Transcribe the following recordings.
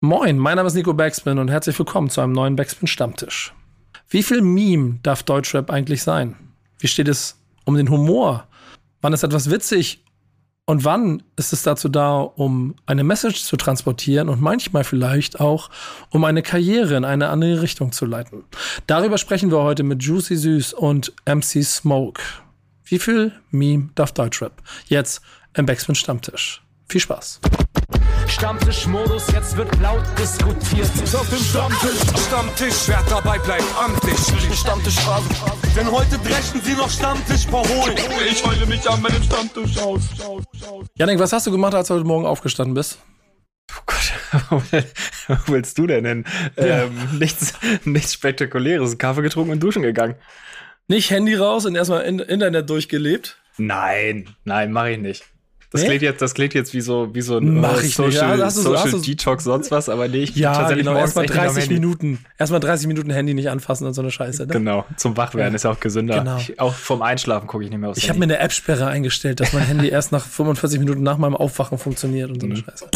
Moin, mein Name ist Nico Backspin und herzlich willkommen zu einem neuen Backspin Stammtisch. Wie viel Meme darf Deutschrap eigentlich sein? Wie steht es um den Humor? Wann ist etwas witzig? Und wann ist es dazu da, um eine Message zu transportieren und manchmal vielleicht auch, um eine Karriere in eine andere Richtung zu leiten? Darüber sprechen wir heute mit Juicy Süß und MC Smoke. Wie viel Meme darf Deutschrap? Jetzt im Backspin Stammtisch. Viel Spaß. Stammtischmodus, jetzt wird laut diskutiert. Ist auf dem Stammtisch, Stammtisch, wer dabei bleibt, amtlich. Stammtischphase. Denn heute brechen sie noch Stammtisch verholen. Ich heule mich an meinem Stammtisch aus. Janik, was hast du gemacht, als du heute Morgen aufgestanden bist? Oh Gott, wo willst du denn hin? Ja. Ähm, nichts, nichts Spektakuläres. Kaffee getrunken und duschen gegangen. Nicht Handy raus und erstmal in, Internet durchgelebt? Nein, nein, mache ich nicht. Das, klingt jetzt, das klingt jetzt wie so, wie so ein Mach ich Social, ja, Social so, Detox, sonst was, aber nee, ich ja, tatsächlich genau, erstmal 30 Minuten, erstmal 30 Minuten Handy nicht anfassen und so eine Scheiße. Ne? Genau, zum Wachwerden ja. ist ja auch gesünder. Genau. Ich, auch vom Einschlafen gucke ich nicht mehr aufs Ich habe mir eine App-Sperre eingestellt, dass mein Handy erst nach 45 Minuten nach meinem Aufwachen funktioniert und so eine mhm. Scheiße.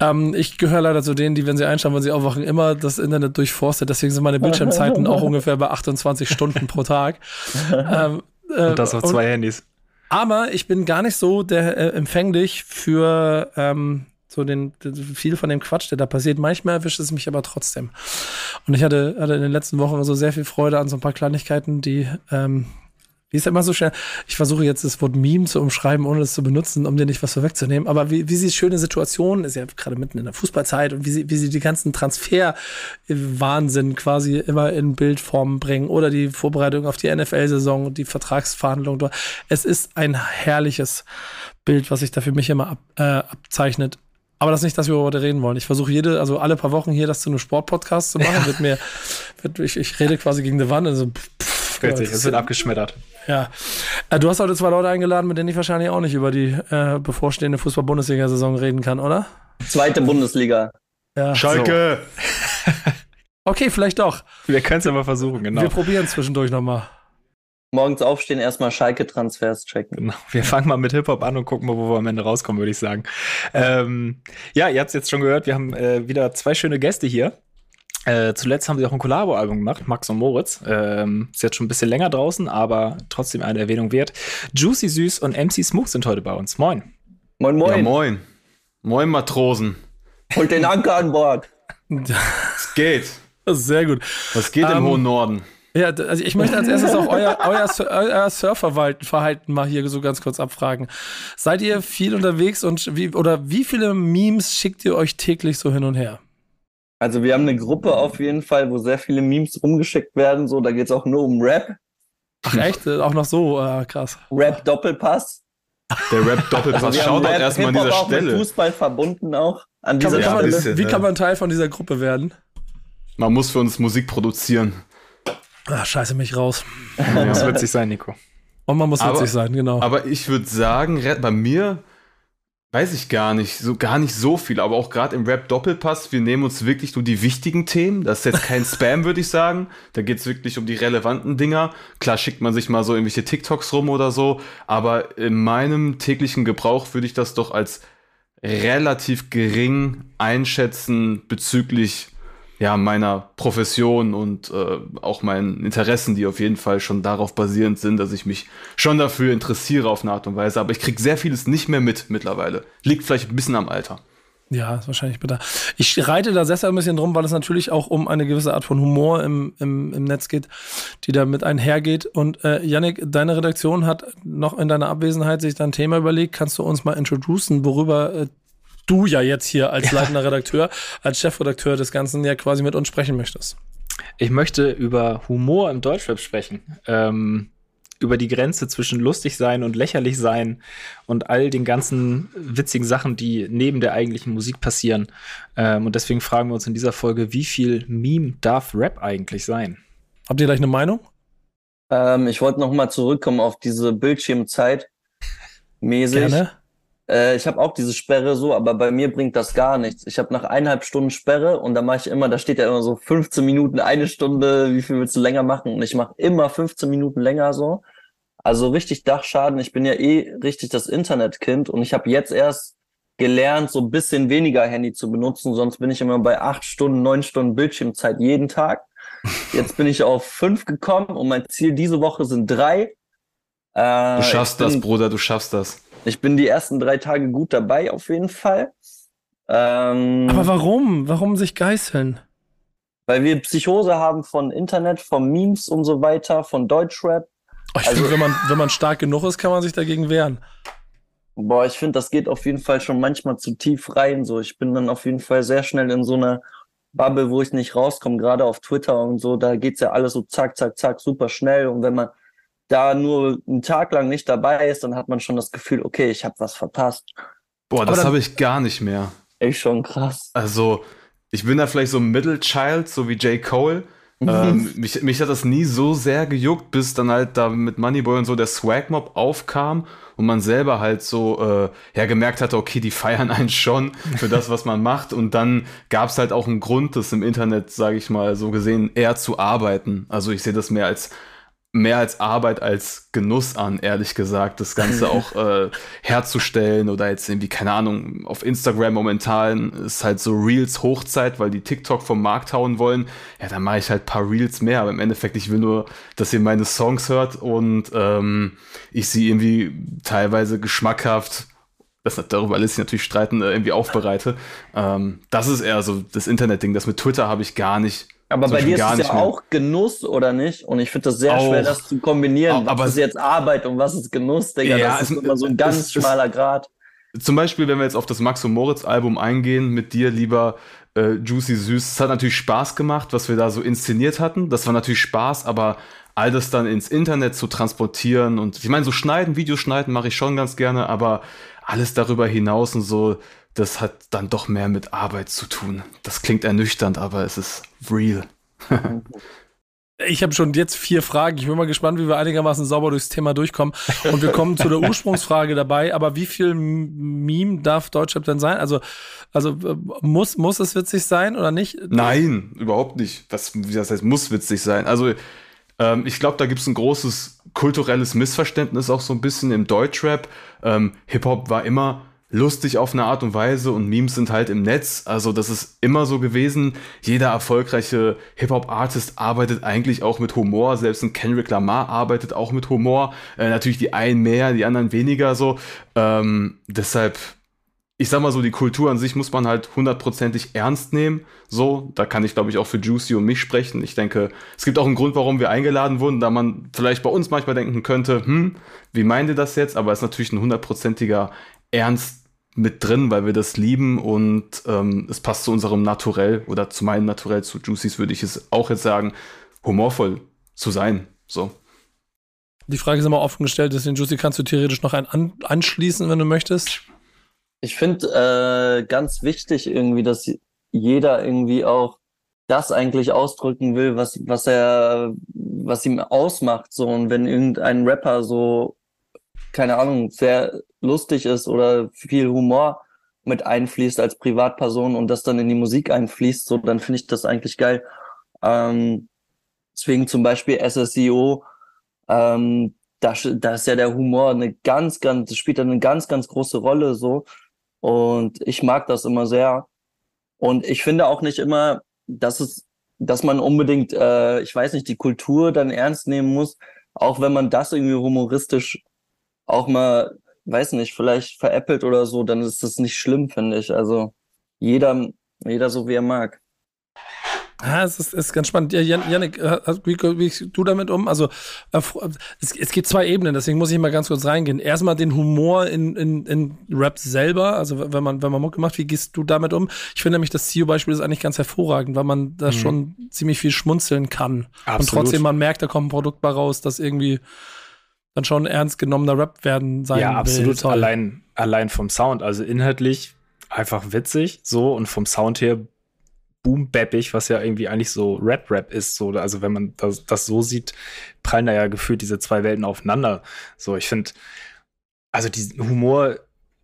Ähm, ich gehöre leider zu denen, die, wenn sie einschlafen, wenn sie aufwachen, immer das Internet durchforstet. Deswegen sind meine Bildschirmzeiten auch ungefähr bei 28 Stunden pro Tag. Ähm, äh, und das auf zwei Handys. Aber ich bin gar nicht so der, äh, empfänglich für ähm, so den, viel von dem Quatsch, der da passiert. Manchmal erwischt es mich aber trotzdem. Und ich hatte, hatte in den letzten Wochen so sehr viel Freude an so ein paar Kleinigkeiten, die ähm, wie ist immer so schnell? Ich versuche jetzt das Wort Meme zu umschreiben, ohne es zu benutzen, um dir nicht was vorwegzunehmen. Aber wie, wie sie schöne Situationen, ist ja gerade mitten in der Fußballzeit und wie sie, wie sie die ganzen Transfer-Wahnsinn quasi immer in Bildform bringen oder die Vorbereitung auf die NFL-Saison und die Vertragsverhandlungen. Es ist ein herrliches Bild, was sich da für mich immer ab, äh, abzeichnet. Aber das ist nicht, dass wir heute reden wollen. Ich versuche jede, also alle paar Wochen hier das zu einem Sportpodcast zu machen. Ja. Wird mir, wird, ich, ich rede quasi gegen die Wand. Also, pff, Richtig, es wird abgeschmettert. Ja. Äh, du hast heute zwei Leute eingeladen, mit denen ich wahrscheinlich auch nicht über die äh, bevorstehende Fußball-Bundesliga-Saison reden kann, oder? Zweite Bundesliga. Ja. Schalke! So. okay, vielleicht doch. Wir können es ja mal versuchen, genau. Wir probieren zwischendurch nochmal. Morgens aufstehen, erstmal Schalke-Transfers checken. Genau. Wir fangen mal mit Hip-Hop an und gucken mal, wo wir am Ende rauskommen, würde ich sagen. Ähm, ja, ihr habt es jetzt schon gehört, wir haben äh, wieder zwei schöne Gäste hier. Äh, zuletzt haben sie auch ein Collabo-Album gemacht, Max und Moritz. Ähm, ist jetzt schon ein bisschen länger draußen, aber trotzdem eine Erwähnung wert. Juicy Süß und MC Smoke sind heute bei uns. Moin. Moin, moin. Ja, moin. Moin, Matrosen. Holt den Anker an Bord. Es geht. Das ist sehr gut. Was geht um, im ähm, hohen Norden? Ja, also ich möchte als erstes auch euer, euer, euer Surferverhalten mal hier so ganz kurz abfragen. Seid ihr viel unterwegs und wie, oder wie viele Memes schickt ihr euch täglich so hin und her? Also wir haben eine Gruppe auf jeden Fall, wo sehr viele Memes rumgeschickt werden. So, da geht es auch nur um Rap. Ach echt? Auch noch so äh, krass. Rap Doppelpass. Der Rap Doppelpass. Also Schaut doch erstmal an dieser auch Stelle. Mit Fußball verbunden auch. An dieser kann man, Stelle. wie kann man Teil von dieser Gruppe werden? Man muss für uns Musik produzieren. Ach, scheiße mich raus. Man muss witzig sein, Nico. Und man muss aber, witzig sein, genau. Aber ich würde sagen, bei mir Weiß ich gar nicht, so gar nicht so viel, aber auch gerade im Rap Doppelpass, wir nehmen uns wirklich nur die wichtigen Themen. Das ist jetzt kein Spam, würde ich sagen. Da geht es wirklich um die relevanten Dinger. Klar schickt man sich mal so irgendwelche TikToks rum oder so, aber in meinem täglichen Gebrauch würde ich das doch als relativ gering einschätzen bezüglich ja, meiner Profession und äh, auch meinen Interessen, die auf jeden Fall schon darauf basierend sind, dass ich mich schon dafür interessiere auf eine Art und Weise. Aber ich kriege sehr vieles nicht mehr mit mittlerweile. Liegt vielleicht ein bisschen am Alter. Ja, ist wahrscheinlich bitter. Ich reite da deshalb ein bisschen drum, weil es natürlich auch um eine gewisse Art von Humor im, im, im Netz geht, die da mit einhergeht. Und äh, Yannick, deine Redaktion hat noch in deiner Abwesenheit sich dein Thema überlegt. Kannst du uns mal introducen, worüber äh, du ja jetzt hier als leitender Redakteur, als Chefredakteur des Ganzen ja quasi mit uns sprechen möchtest. Ich möchte über Humor im Deutschrap sprechen. Ähm, über die Grenze zwischen lustig sein und lächerlich sein und all den ganzen witzigen Sachen, die neben der eigentlichen Musik passieren. Ähm, und deswegen fragen wir uns in dieser Folge, wie viel Meme darf Rap eigentlich sein? Habt ihr gleich eine Meinung? Ähm, ich wollte noch mal zurückkommen auf diese Bildschirmzeit mäßig. Gerne. Äh, ich habe auch diese Sperre so, aber bei mir bringt das gar nichts. Ich habe nach eineinhalb Stunden Sperre und da mache ich immer, da steht ja immer so 15 Minuten, eine Stunde, wie viel willst du länger machen? Und ich mache immer 15 Minuten länger so. Also richtig Dachschaden. Ich bin ja eh richtig das Internetkind und ich habe jetzt erst gelernt, so ein bisschen weniger Handy zu benutzen. Sonst bin ich immer bei acht Stunden, neun Stunden Bildschirmzeit jeden Tag. Jetzt bin ich auf fünf gekommen und mein Ziel diese Woche sind drei. Äh, du schaffst bin, das, Bruder, du schaffst das. Ich bin die ersten drei Tage gut dabei, auf jeden Fall. Ähm, Aber warum? Warum sich geißeln? Weil wir Psychose haben von Internet, von Memes und so weiter, von Deutschrap. Oh, ich also, finde, wenn man, wenn man stark genug ist, kann man sich dagegen wehren. Boah, ich finde, das geht auf jeden Fall schon manchmal zu tief rein. So, ich bin dann auf jeden Fall sehr schnell in so einer Bubble, wo ich nicht rauskomme, gerade auf Twitter und so. Da geht's ja alles so zack, zack, zack, super schnell. Und wenn man da nur einen Tag lang nicht dabei ist, dann hat man schon das Gefühl, okay, ich habe was verpasst. Boah, das habe ich gar nicht mehr. Echt schon krass. Also, ich bin da vielleicht so ein Middle Child, so wie J. Cole. ähm, mich, mich hat das nie so sehr gejuckt, bis dann halt da mit Moneyboy und so der Swag Mob aufkam und man selber halt so äh, ja gemerkt hatte, okay, die feiern einen schon für das, was man macht. Und dann gab es halt auch einen Grund, das im Internet, sage ich mal, so gesehen eher zu arbeiten. Also ich sehe das mehr als mehr als Arbeit als Genuss an, ehrlich gesagt, das Ganze auch äh, herzustellen oder jetzt irgendwie, keine Ahnung, auf Instagram momentan ist halt so Reels Hochzeit, weil die TikTok vom Markt hauen wollen. Ja, dann mache ich halt paar Reels mehr, aber im Endeffekt, ich will nur, dass ihr meine Songs hört und ähm, ich sie irgendwie teilweise geschmackhaft das darüber lässt sich natürlich streiten, äh, irgendwie aufbereite. Ähm, das ist eher so das Internet-Ding. Das mit Twitter habe ich gar nicht aber bei dir ist es ja mehr. auch Genuss, oder nicht? Und ich finde das sehr auch, schwer, das zu kombinieren. Auch, was ist jetzt Arbeit und was ist Genuss, Digga? Ja, das ist immer so ein ganz es, schmaler Grad. Zum Beispiel, wenn wir jetzt auf das Max und Moritz Album eingehen, mit dir, lieber äh, Juicy Süß, es hat natürlich Spaß gemacht, was wir da so inszeniert hatten. Das war natürlich Spaß, aber all das dann ins Internet zu transportieren und ich meine, so schneiden, Videos schneiden mache ich schon ganz gerne, aber alles darüber hinaus und so, das hat dann doch mehr mit Arbeit zu tun. Das klingt ernüchternd, aber es ist real. Ich habe schon jetzt vier Fragen. Ich bin mal gespannt, wie wir einigermaßen sauber durchs Thema durchkommen. Und wir kommen zu der Ursprungsfrage dabei. Aber wie viel Meme darf Deutschrap denn sein? Also, also äh, muss, muss es witzig sein oder nicht? Nein, überhaupt nicht. Das, das heißt, muss witzig sein. Also, ähm, ich glaube, da gibt es ein großes kulturelles Missverständnis auch so ein bisschen im Deutschrap. Ähm, Hip-Hop war immer lustig auf eine Art und Weise und Memes sind halt im Netz. Also das ist immer so gewesen. Jeder erfolgreiche Hip-Hop-Artist arbeitet eigentlich auch mit Humor. Selbst ein Kendrick Lamar arbeitet auch mit Humor. Äh, natürlich die einen mehr, die anderen weniger so. Ähm, deshalb, ich sag mal so, die Kultur an sich muss man halt hundertprozentig ernst nehmen. So, da kann ich glaube ich auch für Juicy und mich sprechen. Ich denke, es gibt auch einen Grund, warum wir eingeladen wurden, da man vielleicht bei uns manchmal denken könnte, hm, wie meint ihr das jetzt? Aber es ist natürlich ein hundertprozentiger Ernst mit drin, weil wir das lieben und ähm, es passt zu unserem Naturell oder zu meinem Naturell, zu Juicy's würde ich es auch jetzt sagen, humorvoll zu sein. So. Die Frage ist immer offen gestellt, deswegen Juicy kannst du theoretisch noch einen an anschließen, wenn du möchtest. Ich finde äh, ganz wichtig irgendwie, dass jeder irgendwie auch das eigentlich ausdrücken will, was, was er, was ihm ausmacht. So, und wenn irgendein Rapper so keine Ahnung, sehr lustig ist oder viel Humor mit einfließt als Privatperson und das dann in die Musik einfließt, so dann finde ich das eigentlich geil. Ähm, deswegen zum Beispiel SSEO, ähm, da, da ist ja der Humor eine ganz, ganz, spielt eine ganz, ganz große Rolle so. Und ich mag das immer sehr. Und ich finde auch nicht immer, dass es, dass man unbedingt, äh, ich weiß nicht, die Kultur dann ernst nehmen muss, auch wenn man das irgendwie humoristisch auch mal, weiß nicht, vielleicht veräppelt oder so, dann ist das nicht schlimm, finde ich. Also jeder, jeder so wie er mag. Ja, es ist, ist ganz spannend. Ja, Janik, äh, wie, wie gehst du damit um? Also, äh, es, es gibt zwei Ebenen, deswegen muss ich mal ganz kurz reingehen. Erstmal den Humor in, in, in Rap selber, also wenn man, wenn man Mucke macht, wie gehst du damit um? Ich finde nämlich, das CEO-Beispiel ist eigentlich ganz hervorragend, weil man da mhm. schon ziemlich viel schmunzeln kann. Absolut. Und trotzdem man merkt, da kommt ein Produkt bei raus, das irgendwie dann schon ernst genommener Rap werden sein Ja, absolut. Will. Allein, allein vom Sound. Also inhaltlich einfach witzig, so und vom Sound her boom-bappig, was ja irgendwie eigentlich so Rap-Rap ist. So, also wenn man das, das so sieht, prallen da ja gefühlt diese zwei Welten aufeinander. So, ich finde, also diesen Humor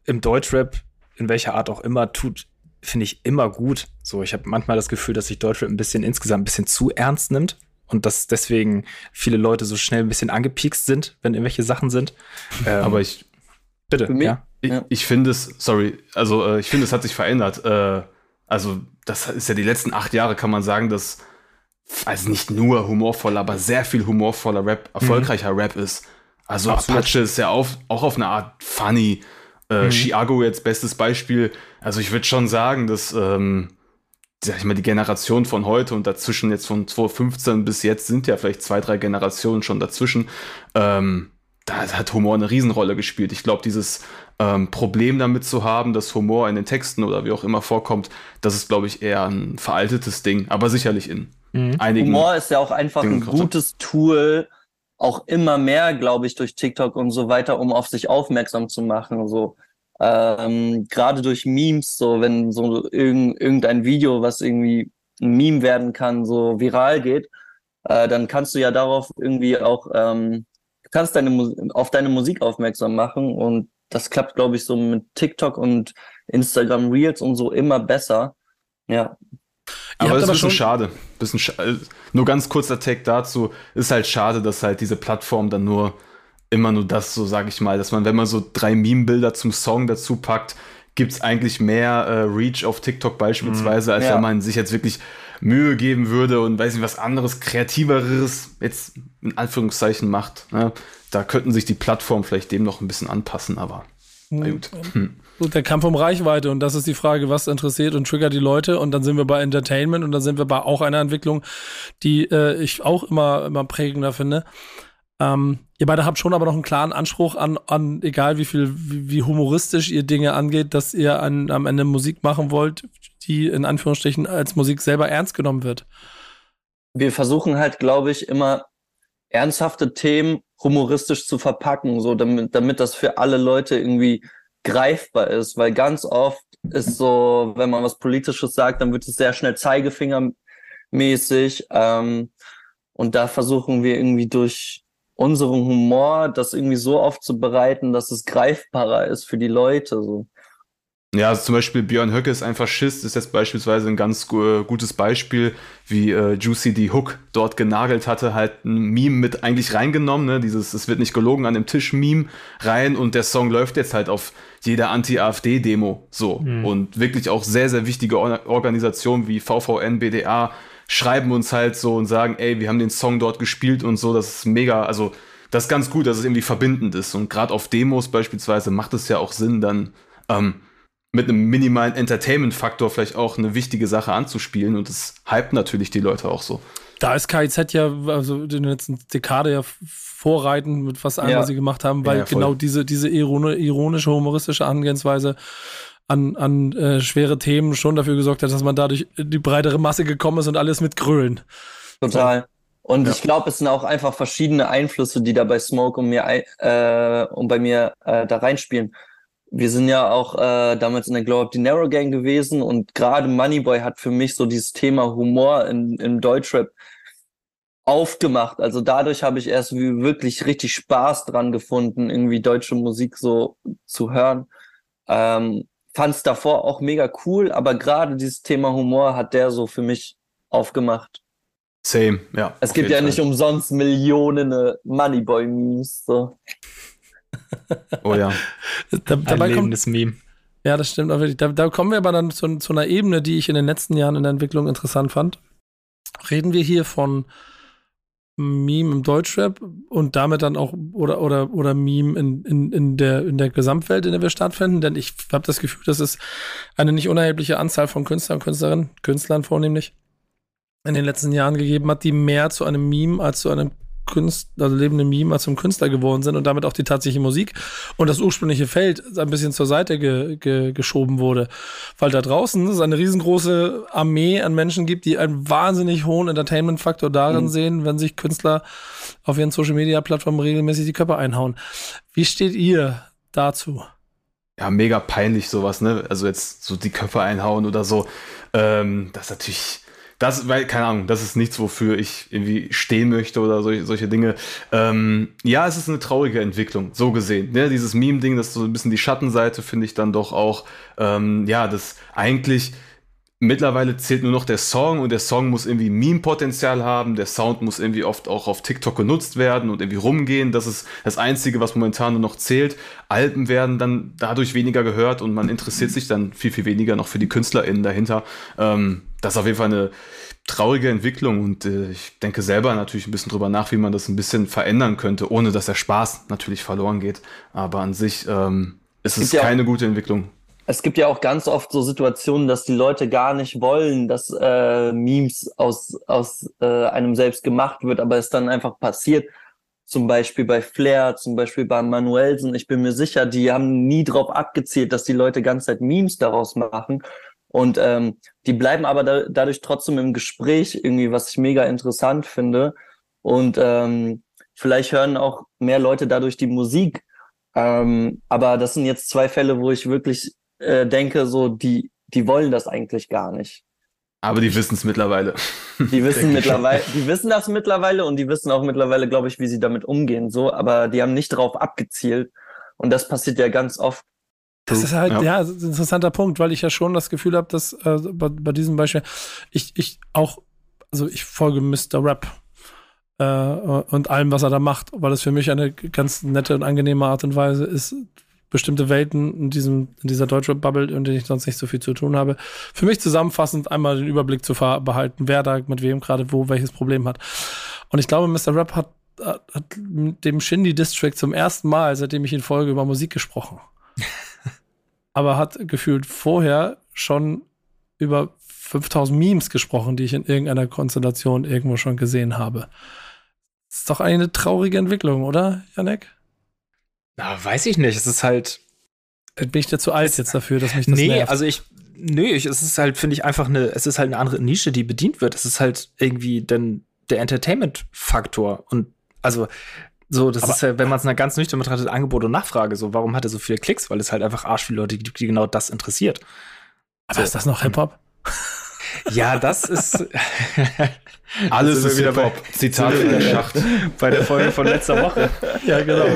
im Deutschrap, in welcher Art auch immer, tut, finde ich immer gut. So, ich habe manchmal das Gefühl, dass sich Deutschrap ein bisschen insgesamt ein bisschen zu ernst nimmt und dass deswegen viele Leute so schnell ein bisschen angepiekst sind, wenn irgendwelche Sachen sind. Ähm, Aber ich. Bitte. Mich, ja. Ich, ja. ich finde es, sorry, also äh, ich finde, es hat sich verändert. Äh, also, das ist ja die letzten acht Jahre, kann man sagen, dass, also nicht nur humorvoller, aber sehr viel humorvoller Rap, erfolgreicher mhm. Rap ist. Also Absolut. Apache ist ja auf, auch auf eine Art funny. Äh, mhm. Chiago jetzt bestes Beispiel. Also ich würde schon sagen, dass, ähm, sag ich mal, die Generation von heute und dazwischen jetzt von 2015 bis jetzt sind ja vielleicht zwei, drei Generationen schon dazwischen. Ähm, da hat Humor eine Riesenrolle gespielt. Ich glaube, dieses ähm, Problem damit zu haben, dass Humor in den Texten oder wie auch immer vorkommt, das ist, glaube ich, eher ein veraltetes Ding, aber sicherlich in mhm. einigen. Humor ist ja auch einfach Dingen ein gutes Tool, auch immer mehr, glaube ich, durch TikTok und so weiter, um auf sich aufmerksam zu machen. So ähm, gerade durch Memes, so wenn so irgend, irgendein Video, was irgendwie ein Meme werden kann, so viral geht, äh, dann kannst du ja darauf irgendwie auch ähm, kannst deine auf deine Musik aufmerksam machen und das klappt, glaube ich, so mit TikTok und Instagram Reels und so immer besser. Ja. Aber das ist ein bisschen schade. Bisschen sch äh, nur ganz kurzer Take dazu. Ist halt schade, dass halt diese Plattform dann nur immer nur das, so sage ich mal, dass man, wenn man so drei Meme-Bilder zum Song dazu packt, gibt es eigentlich mehr äh, Reach auf TikTok beispielsweise, als ja. wenn man sich jetzt wirklich Mühe geben würde und weiß nicht, was anderes, kreativeres jetzt in Anführungszeichen macht. Ne? Da könnten sich die Plattformen vielleicht dem noch ein bisschen anpassen, aber na hm. gut. Hm. Der Kampf um Reichweite und das ist die Frage, was interessiert und triggert die Leute und dann sind wir bei Entertainment und dann sind wir bei auch einer Entwicklung, die äh, ich auch immer, immer prägender finde. Ähm, ihr beide habt schon aber noch einen klaren Anspruch an, an egal wie viel, wie, wie humoristisch ihr Dinge angeht, dass ihr an, am Ende Musik machen wollt, die in Anführungsstrichen als Musik selber ernst genommen wird. Wir versuchen halt, glaube ich, immer ernsthafte Themen humoristisch zu verpacken, so damit, damit das für alle Leute irgendwie greifbar ist, weil ganz oft ist so, wenn man was Politisches sagt, dann wird es sehr schnell Zeigefingermäßig. Ähm, und da versuchen wir irgendwie durch unseren Humor, das irgendwie so aufzubereiten, dass es greifbarer ist für die Leute. So. Ja, also zum Beispiel Björn Höcke ist ein Faschist, ist jetzt beispielsweise ein ganz äh, gutes Beispiel, wie äh, Juicy die Hook dort genagelt hatte, halt ein Meme mit eigentlich reingenommen, ne? dieses Es wird nicht gelogen an dem Tisch-Meme rein und der Song läuft jetzt halt auf jeder Anti-AfD-Demo so. Mhm. Und wirklich auch sehr, sehr wichtige Organisationen wie VVN, BDA, schreiben uns halt so und sagen, ey, wir haben den Song dort gespielt und so, das ist mega, also das ist ganz gut, dass es irgendwie verbindend ist. Und gerade auf Demos beispielsweise macht es ja auch Sinn, dann ähm, mit einem minimalen Entertainment-Faktor vielleicht auch eine wichtige Sache anzuspielen und das hypt natürlich die Leute auch so. Da ist KIZ ja, also in der letzten Dekade ja vorreitend mit fast allem, ja. was sie gemacht haben, weil ja, genau diese, diese ironische, humoristische Angehensweise an, an äh, schwere Themen schon dafür gesorgt hat, dass man dadurch die breitere Masse gekommen ist und alles mit Grölen. Total. Und ja. ich glaube, es sind auch einfach verschiedene Einflüsse, die da bei Smoke und mir äh, und bei mir äh, da reinspielen. Wir sind ja auch äh, damals in der Glow Up the Narrow Gang gewesen und gerade Moneyboy hat für mich so dieses Thema Humor in, im Deutschrap aufgemacht. Also dadurch habe ich erst wirklich richtig Spaß dran gefunden, irgendwie deutsche Musik so zu hören. Ähm, fand es davor auch mega cool, aber gerade dieses Thema Humor hat der so für mich aufgemacht. Same, ja. Es gibt ja Fall. nicht umsonst Millionen Moneyboy-Memes. So. oh ja. da, dabei Ein kommt, Meme. Ja, das stimmt auch wirklich. Da, da kommen wir aber dann zu, zu einer Ebene, die ich in den letzten Jahren in der Entwicklung interessant fand. Reden wir hier von Meme im Deutschrap und damit dann auch oder oder oder Meme in, in, in der in der Gesamtwelt, in der wir stattfinden, denn ich habe das Gefühl, dass es eine nicht unerhebliche Anzahl von Künstlern Künstlerinnen, Künstlern vornehmlich in den letzten Jahren gegeben hat, die mehr zu einem Meme als zu einem Künstler, also lebende Meme als zum Künstler geworden sind und damit auch die tatsächliche Musik und das ursprüngliche Feld ein bisschen zur Seite ge, ge, geschoben wurde. Weil da draußen es eine riesengroße Armee an Menschen gibt, die einen wahnsinnig hohen Entertainment-Faktor darin mhm. sehen, wenn sich Künstler auf ihren Social-Media-Plattformen regelmäßig die Köpfe einhauen. Wie steht ihr dazu? Ja, mega peinlich sowas, ne? Also jetzt so die Köpfe einhauen oder so. Ähm, das ist natürlich das, weil, keine Ahnung, das ist nichts, wofür ich irgendwie stehen möchte oder solche, solche Dinge. Ähm, ja, es ist eine traurige Entwicklung, so gesehen. Ne? Dieses Meme-Ding, das ist so ein bisschen die Schattenseite, finde ich dann doch auch, ähm, ja, das eigentlich mittlerweile zählt nur noch der Song und der Song muss irgendwie Meme-Potenzial haben, der Sound muss irgendwie oft auch auf TikTok genutzt werden und irgendwie rumgehen. Das ist das Einzige, was momentan nur noch zählt. Alben werden dann dadurch weniger gehört und man interessiert sich dann viel, viel weniger noch für die KünstlerInnen dahinter. Ähm, das ist auf jeden Fall eine traurige Entwicklung und äh, ich denke selber natürlich ein bisschen drüber nach, wie man das ein bisschen verändern könnte, ohne dass der Spaß natürlich verloren geht. Aber an sich ähm, ist es, es keine gute Entwicklung es gibt ja auch ganz oft so Situationen, dass die Leute gar nicht wollen, dass äh, Memes aus, aus äh, einem selbst gemacht wird, aber es dann einfach passiert. Zum Beispiel bei Flair, zum Beispiel bei Manuelsen. Ich bin mir sicher, die haben nie drauf abgezielt, dass die Leute ganze Zeit Memes daraus machen. Und ähm, die bleiben aber da, dadurch trotzdem im Gespräch irgendwie, was ich mega interessant finde. Und ähm, vielleicht hören auch mehr Leute dadurch die Musik. Ähm, aber das sind jetzt zwei Fälle, wo ich wirklich äh, denke, so, die, die wollen das eigentlich gar nicht. Aber die wissen es mittlerweile. Die wissen mittlerweile, die wissen das mittlerweile und die wissen auch mittlerweile, glaube ich, wie sie damit umgehen, so, aber die haben nicht darauf abgezielt. Und das passiert ja ganz oft. Das ist halt, ja, ja ein interessanter Punkt, weil ich ja schon das Gefühl habe, dass äh, bei, bei, diesem Beispiel ich, ich auch, also ich folge Mr. Rap äh, und allem, was er da macht, weil es für mich eine ganz nette und angenehme Art und Weise ist, bestimmte Welten in diesem, in dieser Deutschrap-Bubble, in denen ich sonst nicht so viel zu tun habe. Für mich zusammenfassend einmal den Überblick zu behalten, wer da mit wem gerade wo welches Problem hat. Und ich glaube, Mr. Rap hat, hat mit dem Shindy District zum ersten Mal, seitdem ich ihn folge, über Musik gesprochen. Aber hat gefühlt vorher schon über 5000 Memes gesprochen, die ich in irgendeiner Konstellation irgendwo schon gesehen habe. Das ist doch eine traurige Entwicklung, oder, Janek? Na, weiß ich nicht. Es ist halt. Bin ich dir zu alt jetzt dafür, dass mich das Nee, nervt? also ich. Nö, ich, es ist halt, finde ich, einfach eine, es ist halt eine andere Nische, die bedient wird. Es ist halt irgendwie dann der Entertainment-Faktor. Und also, so, das aber, ist ja, wenn man es ganz nüchtern betrachtet, Angebot und Nachfrage. So, warum hat er so viele Klicks? Weil es halt einfach arsch viele Leute gibt, die genau das interessiert. Aber so. ist das noch Hip-Hop? Ja, das ist. Alles ist Hip-Hop. Zitat in der Schacht. Bei der Folge von letzter Woche. Ja, genau.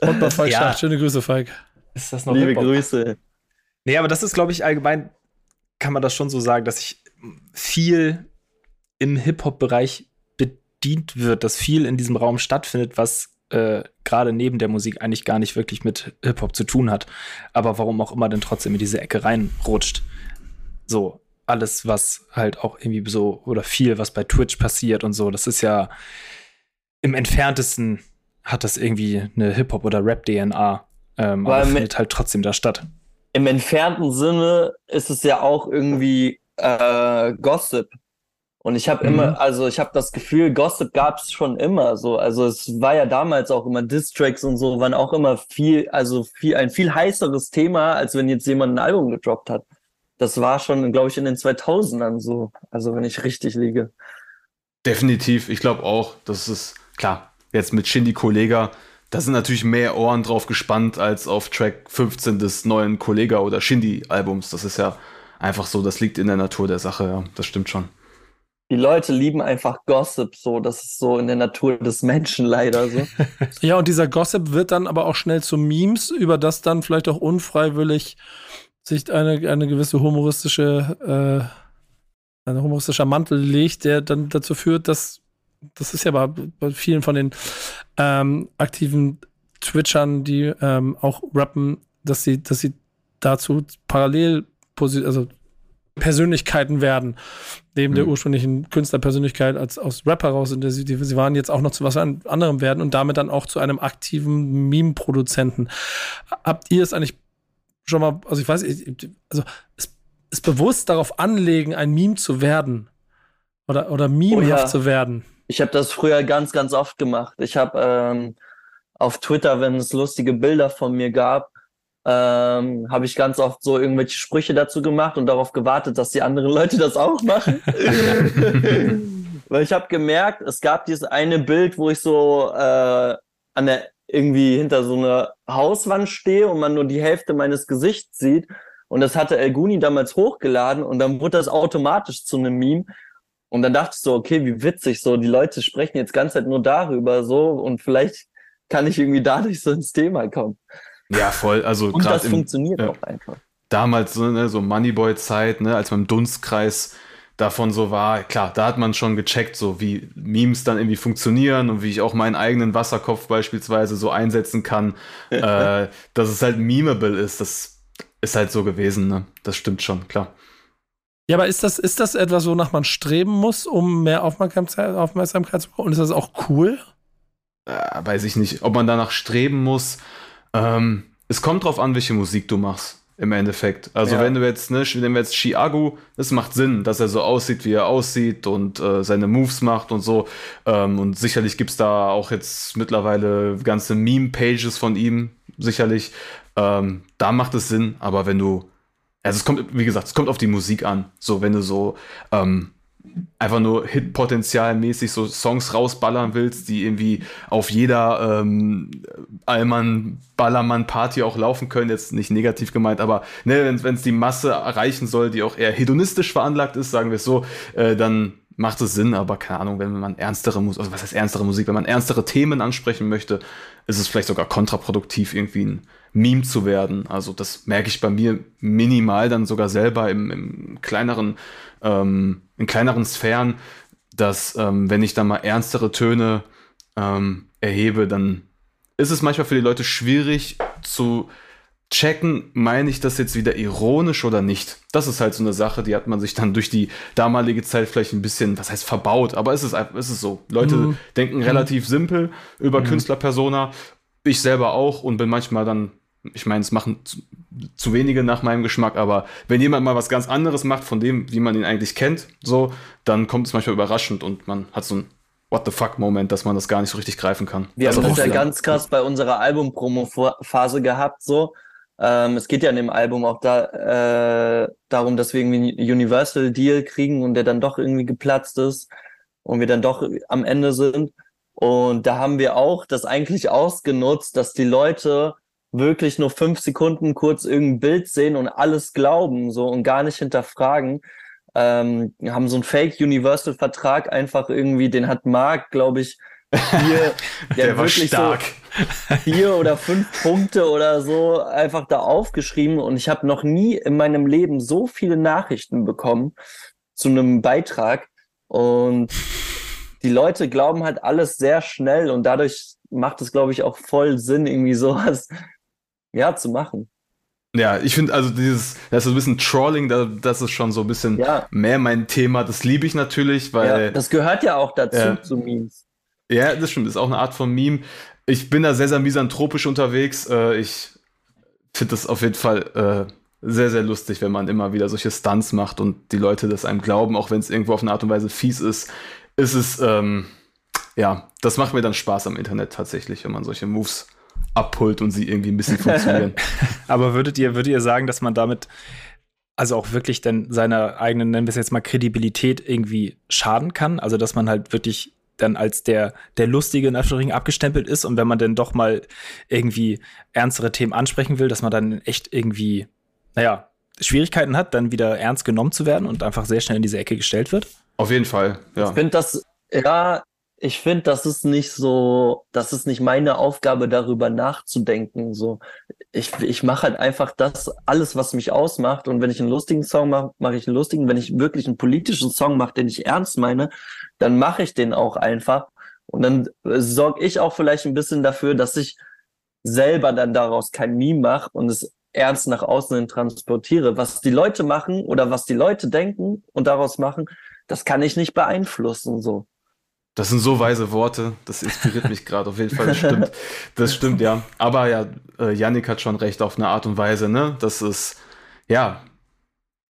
Und bei Falk ja. Schöne Grüße, Falk. Ist das noch Liebe Grüße. Nee, aber das ist, glaube ich, allgemein, kann man das schon so sagen, dass ich viel im Hip-Hop-Bereich bedient wird, dass viel in diesem Raum stattfindet, was äh, gerade neben der Musik eigentlich gar nicht wirklich mit Hip-Hop zu tun hat. Aber warum auch immer denn trotzdem in diese Ecke reinrutscht. So, alles, was halt auch irgendwie so, oder viel, was bei Twitch passiert und so, das ist ja im entferntesten hat das irgendwie eine Hip-Hop- oder Rap-DNA. Ähm, aber findet halt trotzdem da statt. Im entfernten Sinne ist es ja auch irgendwie äh, Gossip. Und ich habe mhm. immer, also ich habe das Gefühl, Gossip gab es schon immer so. Also es war ja damals auch immer Distracks und so, waren auch immer viel, also viel, ein viel heißeres Thema, als wenn jetzt jemand ein Album gedroppt hat. Das war schon, glaube ich, in den 2000ern so. Also wenn ich richtig liege. Definitiv. Ich glaube auch, das ist klar jetzt mit Shindy Kollega, da sind natürlich mehr Ohren drauf gespannt als auf Track 15 des neuen Kollega oder Shindy-Albums. Das ist ja einfach so, das liegt in der Natur der Sache, ja, das stimmt schon. Die Leute lieben einfach Gossip, so, das ist so in der Natur des Menschen leider so. ja, und dieser Gossip wird dann aber auch schnell zu Memes, über das dann vielleicht auch unfreiwillig sich eine, eine gewisse humoristische, äh, ein humoristischer Mantel legt, der dann dazu führt, dass das ist ja bei, bei vielen von den ähm, aktiven Twitchern, die ähm, auch rappen, dass sie, dass sie dazu parallel also Persönlichkeiten werden, neben mhm. der ursprünglichen Künstlerpersönlichkeit als aus Rapper raus sind. Sie, sie waren jetzt auch noch zu was anderem werden und damit dann auch zu einem aktiven Meme-Produzenten. Habt ihr es eigentlich schon mal, also ich weiß, also es ist bewusst darauf anlegen, ein Meme zu werden oder, oder memehaft oh, ja. zu werden? Ich habe das früher ganz, ganz oft gemacht. Ich habe ähm, auf Twitter, wenn es lustige Bilder von mir gab, ähm, habe ich ganz oft so irgendwelche Sprüche dazu gemacht und darauf gewartet, dass die anderen Leute das auch machen. Weil ich habe gemerkt, es gab dieses eine Bild, wo ich so äh, an der irgendwie hinter so einer Hauswand stehe und man nur die Hälfte meines Gesichts sieht. Und das hatte El Guni damals hochgeladen und dann wurde das automatisch zu einem Meme. Und dann dachte ich so, okay, wie witzig, so die Leute sprechen jetzt ganze Zeit nur darüber so und vielleicht kann ich irgendwie dadurch so ins Thema kommen. Ja, voll. Also und das im, funktioniert ja. auch einfach. damals so, ne, so Moneyboy-Zeit, ne, als man im Dunstkreis davon so war, klar, da hat man schon gecheckt, so wie Memes dann irgendwie funktionieren und wie ich auch meinen eigenen Wasserkopf beispielsweise so einsetzen kann, äh, dass es halt memeable ist. Das ist halt so gewesen, ne? Das stimmt schon, klar. Ja, aber ist das, ist das etwas, wonach man streben muss, um mehr Aufmerksamkeit, Aufmerksamkeit zu bekommen? Und ist das auch cool? Äh, weiß ich nicht, ob man danach streben muss. Ähm, es kommt drauf an, welche Musik du machst im Endeffekt. Also ja. wenn du jetzt, ne, wenn wir jetzt Chiago, das macht Sinn, dass er so aussieht, wie er aussieht und äh, seine Moves macht und so. Ähm, und sicherlich gibt's da auch jetzt mittlerweile ganze Meme-Pages von ihm, sicherlich. Ähm, da macht es Sinn, aber wenn du, also es kommt, wie gesagt, es kommt auf die Musik an. So, wenn du so ähm, einfach nur Hitpotenzialmäßig so Songs rausballern willst, die irgendwie auf jeder ähm, Allmann Ballermann Party auch laufen können, jetzt nicht negativ gemeint, aber ne, wenn es die Masse erreichen soll, die auch eher hedonistisch veranlagt ist, sagen wir es so, äh, dann macht es Sinn, aber keine Ahnung, wenn man ernstere Musik, also was heißt ernstere Musik, wenn man ernstere Themen ansprechen möchte, ist es vielleicht sogar kontraproduktiv, irgendwie ein Meme zu werden. Also das merke ich bei mir minimal dann sogar selber im, im kleineren ähm, in kleineren Sphären, dass ähm, wenn ich da mal ernstere Töne ähm, erhebe, dann ist es manchmal für die Leute schwierig zu checken, meine ich das jetzt wieder ironisch oder nicht. Das ist halt so eine Sache, die hat man sich dann durch die damalige Zeit vielleicht ein bisschen, was heißt verbaut, aber es ist, es ist so. Leute mhm. denken relativ simpel über mhm. Künstlerpersona. Ich selber auch und bin manchmal dann ich meine, es machen zu, zu, wenige nach meinem Geschmack, aber wenn jemand mal was ganz anderes macht von dem, wie man ihn eigentlich kennt, so, dann kommt es manchmal überraschend und man hat so ein What the fuck-Moment, dass man das gar nicht so richtig greifen kann. Wir also haben das ja ganz krass bei unserer Album-Promo-Phase gehabt, so. Ähm, es geht ja in dem Album auch da, äh, darum, dass wir irgendwie einen Universal-Deal kriegen und der dann doch irgendwie geplatzt ist und wir dann doch am Ende sind. Und da haben wir auch das eigentlich ausgenutzt, dass die Leute wirklich nur fünf Sekunden kurz irgendein Bild sehen und alles glauben so und gar nicht hinterfragen. Ähm, haben so einen Fake-Universal-Vertrag einfach irgendwie, den hat Mark, glaube ich, hier, der, der wirklich stark. so vier oder fünf Punkte oder so einfach da aufgeschrieben und ich habe noch nie in meinem Leben so viele Nachrichten bekommen zu einem Beitrag und die Leute glauben halt alles sehr schnell und dadurch macht es, glaube ich, auch voll Sinn, irgendwie sowas ja, zu machen. Ja, ich finde also dieses, das ist ein bisschen Trolling, das ist schon so ein bisschen ja. mehr mein Thema. Das liebe ich natürlich, weil. Ja, das gehört ja auch dazu, äh, zu Memes. Ja, das stimmt, das ist auch eine Art von Meme. Ich bin da sehr, sehr misanthropisch unterwegs. Äh, ich finde das auf jeden Fall äh, sehr, sehr lustig, wenn man immer wieder solche Stunts macht und die Leute das einem glauben, auch wenn es irgendwo auf eine Art und Weise fies ist. Ist es, ähm, ja, das macht mir dann Spaß am Internet tatsächlich, wenn man solche Moves abholt und sie irgendwie ein bisschen funktionieren. Aber würdet ihr, würdet ihr sagen, dass man damit also auch wirklich dann seiner eigenen, nennen wir es jetzt mal, Kredibilität irgendwie schaden kann? Also, dass man halt wirklich dann als der, der Lustige in Anführungsstrichen abgestempelt ist und wenn man dann doch mal irgendwie ernstere Themen ansprechen will, dass man dann echt irgendwie, naja, Schwierigkeiten hat, dann wieder ernst genommen zu werden und einfach sehr schnell in diese Ecke gestellt wird? Auf jeden Fall, ja. Ich finde das, ja, ich finde, das ist nicht so, das ist nicht meine Aufgabe, darüber nachzudenken. So, ich, ich mache halt einfach das, alles, was mich ausmacht. Und wenn ich einen lustigen Song mache, mache ich einen lustigen. Wenn ich wirklich einen politischen Song mache, den ich ernst meine, dann mache ich den auch einfach. Und dann äh, sorge ich auch vielleicht ein bisschen dafür, dass ich selber dann daraus kein Meme mache und es ernst nach außen hin transportiere. Was die Leute machen oder was die Leute denken und daraus machen, das kann ich nicht beeinflussen. So. Das sind so weise Worte. Das inspiriert mich gerade auf jeden Fall. Das stimmt. Das stimmt, ja. Aber ja, äh, Yannick hat schon recht auf eine Art und Weise, ne? Dass es, ja,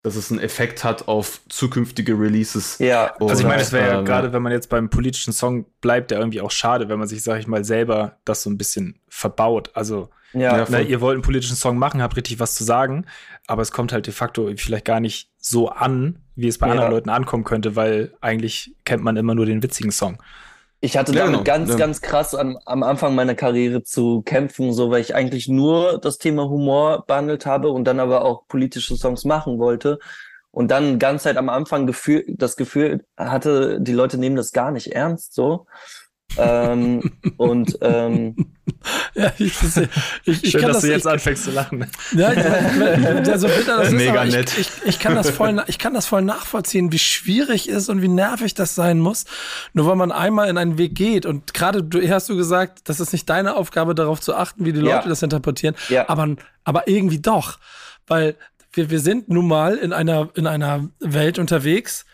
dass es einen Effekt hat auf zukünftige Releases. Ja, Oder, also ich meine, es wäre ja äh, gerade, wenn man jetzt beim politischen Song bleibt, der irgendwie auch schade, wenn man sich, sag ich mal, selber das so ein bisschen verbaut. Also, ja, ne, ihr wollt einen politischen Song machen, habt richtig was zu sagen, aber es kommt halt de facto vielleicht gar nicht so an, wie es bei ja. anderen Leuten ankommen könnte, weil eigentlich kennt man immer nur den witzigen Song. Ich hatte ja, damit genau. ganz, ja. ganz krass am, am Anfang meiner Karriere zu kämpfen, so weil ich eigentlich nur das Thema Humor behandelt habe und dann aber auch politische Songs machen wollte. Und dann ganz Zeit am Anfang Gefühl, das Gefühl hatte, die Leute nehmen das gar nicht ernst so. Ähm, und ähm, Ja, ich, ich, ich Schön, dass das, du jetzt ich, anfängst zu lachen. Ja, also bitter das Mega ist, nett. Ich, ich, kann das voll, ich kann das voll nachvollziehen, wie schwierig ist und wie nervig das sein muss. Nur weil man einmal in einen Weg geht und gerade du hast du gesagt, das ist nicht deine Aufgabe, darauf zu achten, wie die Leute ja. das interpretieren, ja. aber, aber irgendwie doch, weil wir, wir sind nun mal in einer, in einer Welt unterwegs,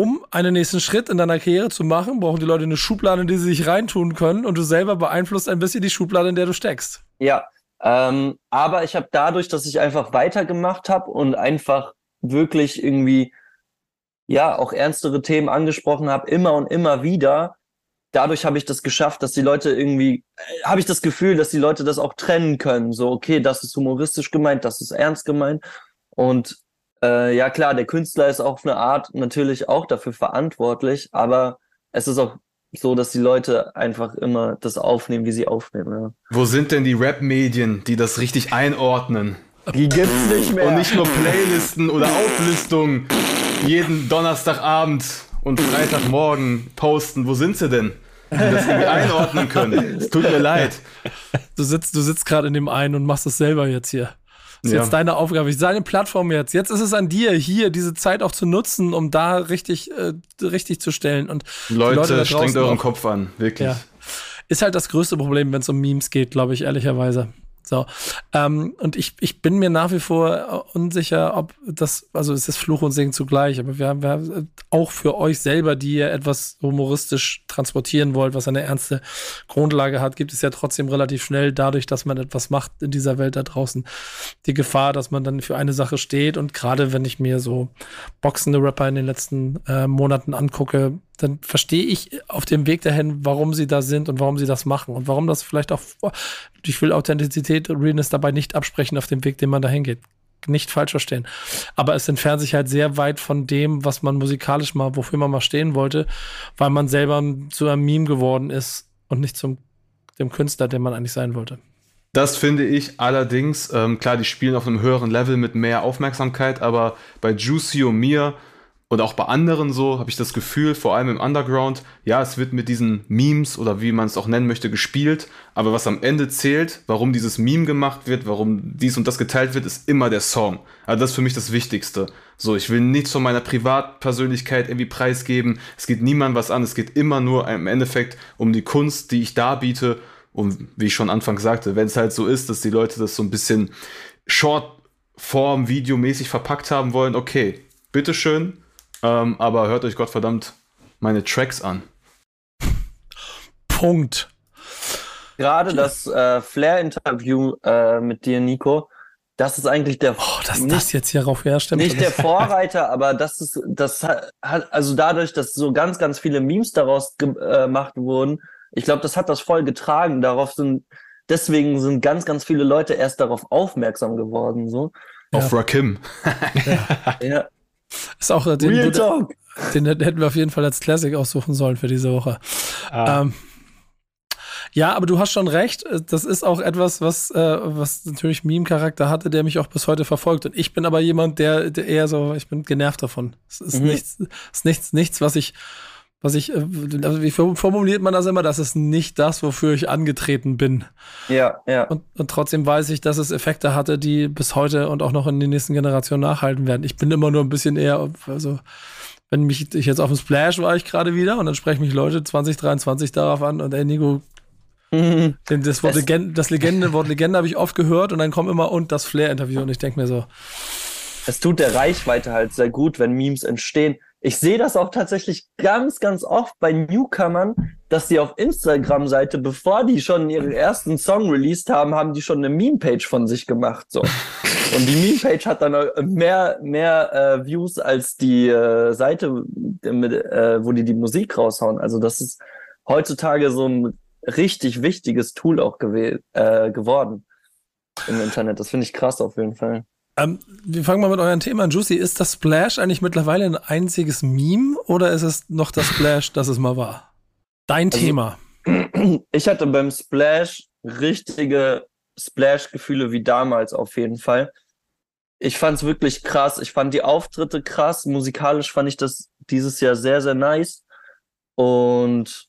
um einen nächsten Schritt in deiner Karriere zu machen, brauchen die Leute eine Schublade, in die sie sich reintun können und du selber beeinflusst ein bisschen die Schublade, in der du steckst. Ja, ähm, aber ich habe dadurch, dass ich einfach weitergemacht habe und einfach wirklich irgendwie ja auch ernstere Themen angesprochen habe, immer und immer wieder, dadurch habe ich das geschafft, dass die Leute irgendwie, äh, habe ich das Gefühl, dass die Leute das auch trennen können. So, okay, das ist humoristisch gemeint, das ist ernst gemeint. Und äh, ja klar, der Künstler ist auf eine Art natürlich auch dafür verantwortlich, aber es ist auch so, dass die Leute einfach immer das aufnehmen, wie sie aufnehmen. Ja. Wo sind denn die Rap-Medien, die das richtig einordnen? Die gibt's nicht mehr. Und nicht nur Playlisten oder Auflistungen jeden Donnerstagabend und Freitagmorgen posten. Wo sind sie denn? Die das irgendwie einordnen können. Es tut mir leid. Du sitzt, du sitzt gerade in dem einen und machst es selber jetzt hier. Das ist ja. jetzt deine Aufgabe. Ich sage Plattform jetzt. Jetzt ist es an dir, hier diese Zeit auch zu nutzen, um da richtig, äh, richtig zu stellen. Und Leute, Leute strengt euren. Kopf an, wirklich. Ja. Ist halt das größte Problem, wenn es um Memes geht, glaube ich, ehrlicherweise. So. Ähm, und ich, ich bin mir nach wie vor unsicher, ob das, also es ist Fluch und Segen zugleich, aber wir haben, wir haben auch für euch selber, die ihr etwas humoristisch transportieren wollt, was eine ernste Grundlage hat, gibt es ja trotzdem relativ schnell dadurch, dass man etwas macht in dieser Welt da draußen, die Gefahr, dass man dann für eine Sache steht. Und gerade wenn ich mir so boxende Rapper in den letzten äh, Monaten angucke, dann verstehe ich auf dem Weg dahin, warum sie da sind und warum sie das machen und warum das vielleicht auch, ich will Authentizität und Realness dabei nicht absprechen auf dem Weg, den man dahin geht. Nicht falsch verstehen. Aber es entfernt sich halt sehr weit von dem, was man musikalisch mal, wofür man mal stehen wollte, weil man selber zu einem Meme geworden ist und nicht zum dem Künstler, der man eigentlich sein wollte. Das finde ich allerdings, ähm, klar, die spielen auf einem höheren Level mit mehr Aufmerksamkeit, aber bei Juicy und mir und auch bei anderen so habe ich das Gefühl, vor allem im Underground, ja, es wird mit diesen Memes oder wie man es auch nennen möchte, gespielt, aber was am Ende zählt, warum dieses Meme gemacht wird, warum dies und das geteilt wird, ist immer der Song. Also das ist für mich das Wichtigste. So, ich will nichts von meiner Privatpersönlichkeit irgendwie preisgeben. Es geht niemandem was an, es geht immer nur im Endeffekt um die Kunst, die ich darbiete. Und wie ich schon anfangs sagte, wenn es halt so ist, dass die Leute das so ein bisschen Shortform, videomäßig verpackt haben wollen, okay, bitteschön, ähm, aber hört euch Gottverdammt meine Tracks an. Punkt. Gerade das äh, Flair-Interview äh, mit dir, Nico, das ist eigentlich der. Oh, dass nicht, das jetzt hier rauf herstimmt. Nicht der Vorreiter, aber das ist, das hat, also dadurch, dass so ganz, ganz viele Memes daraus äh, gemacht wurden, ich glaube, das hat das voll getragen. Darauf sind, deswegen sind ganz, ganz viele Leute erst darauf aufmerksam geworden, so. Auf ja. Rakim. ja. ja. Ist auch den, Real Talk. den hätten wir auf jeden Fall als Classic aussuchen sollen für diese Woche. Ah. Ähm, ja, aber du hast schon recht. Das ist auch etwas, was, äh, was natürlich Meme-Charakter hatte, der mich auch bis heute verfolgt. Und ich bin aber jemand, der, der eher so, ich bin genervt davon. Es ist mhm. nichts, ist nichts, nichts, was ich, was ich, äh, also wie formuliert man das immer? Das ist nicht das, wofür ich angetreten bin. Ja, ja. Und, und trotzdem weiß ich, dass es Effekte hatte, die bis heute und auch noch in den nächsten Generationen nachhalten werden. Ich bin immer nur ein bisschen eher, also, wenn mich ich jetzt auf dem Splash war ich gerade wieder und dann sprechen mich Leute 2023 darauf an und ey Nico, mhm. das, Wort Legende, das Legendenwort Legende habe ich oft gehört und dann kommt immer und das Flair-Interview und ich denke mir so. Es tut der Reichweite halt sehr gut, wenn Memes entstehen ich sehe das auch tatsächlich ganz, ganz oft bei Newcomern, dass die auf Instagram-Seite, bevor die schon ihren ersten Song released haben, haben die schon eine Meme-Page von sich gemacht. So. Und die Meme-Page hat dann mehr, mehr äh, Views als die äh, Seite, mit, äh, wo die die Musik raushauen. Also das ist heutzutage so ein richtig wichtiges Tool auch gew äh, geworden im Internet. Das finde ich krass auf jeden Fall. Ähm, wir fangen mal mit eurem Thema an. Juicy, ist das Splash eigentlich mittlerweile ein einziges Meme oder ist es noch das Splash, das es mal war? Dein also, Thema. Ich hatte beim Splash richtige Splash-Gefühle wie damals auf jeden Fall. Ich fand es wirklich krass. Ich fand die Auftritte krass. Musikalisch fand ich das dieses Jahr sehr, sehr nice. Und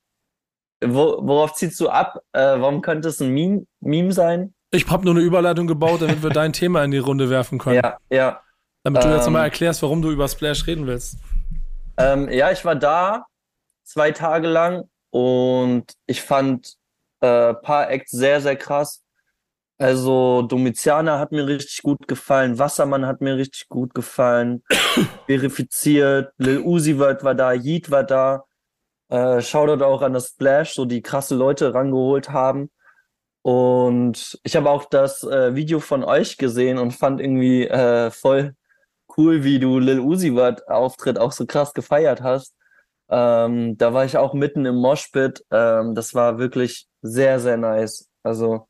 Wo, worauf ziehst du ab? Äh, warum könnte es ein Meme, Meme sein? Ich habe nur eine Überleitung gebaut, damit wir dein Thema in die Runde werfen können. Ja, ja. Damit du ähm, jetzt nochmal erklärst, warum du über Splash reden willst. Ähm, ja, ich war da zwei Tage lang und ich fand äh, paar Acts sehr, sehr krass. Also Domiziana hat mir richtig gut gefallen, Wassermann hat mir richtig gut gefallen, verifiziert, Lil Uzi Vert war da, Yeet war da. Äh, Shoutout auch an das Splash, so die krasse Leute rangeholt haben. Und ich habe auch das äh, Video von euch gesehen und fand irgendwie äh, voll cool, wie du Lil Uzi Vert Auftritt auch so krass gefeiert hast. Ähm, da war ich auch mitten im Moshpit. Ähm, das war wirklich sehr, sehr nice. Also,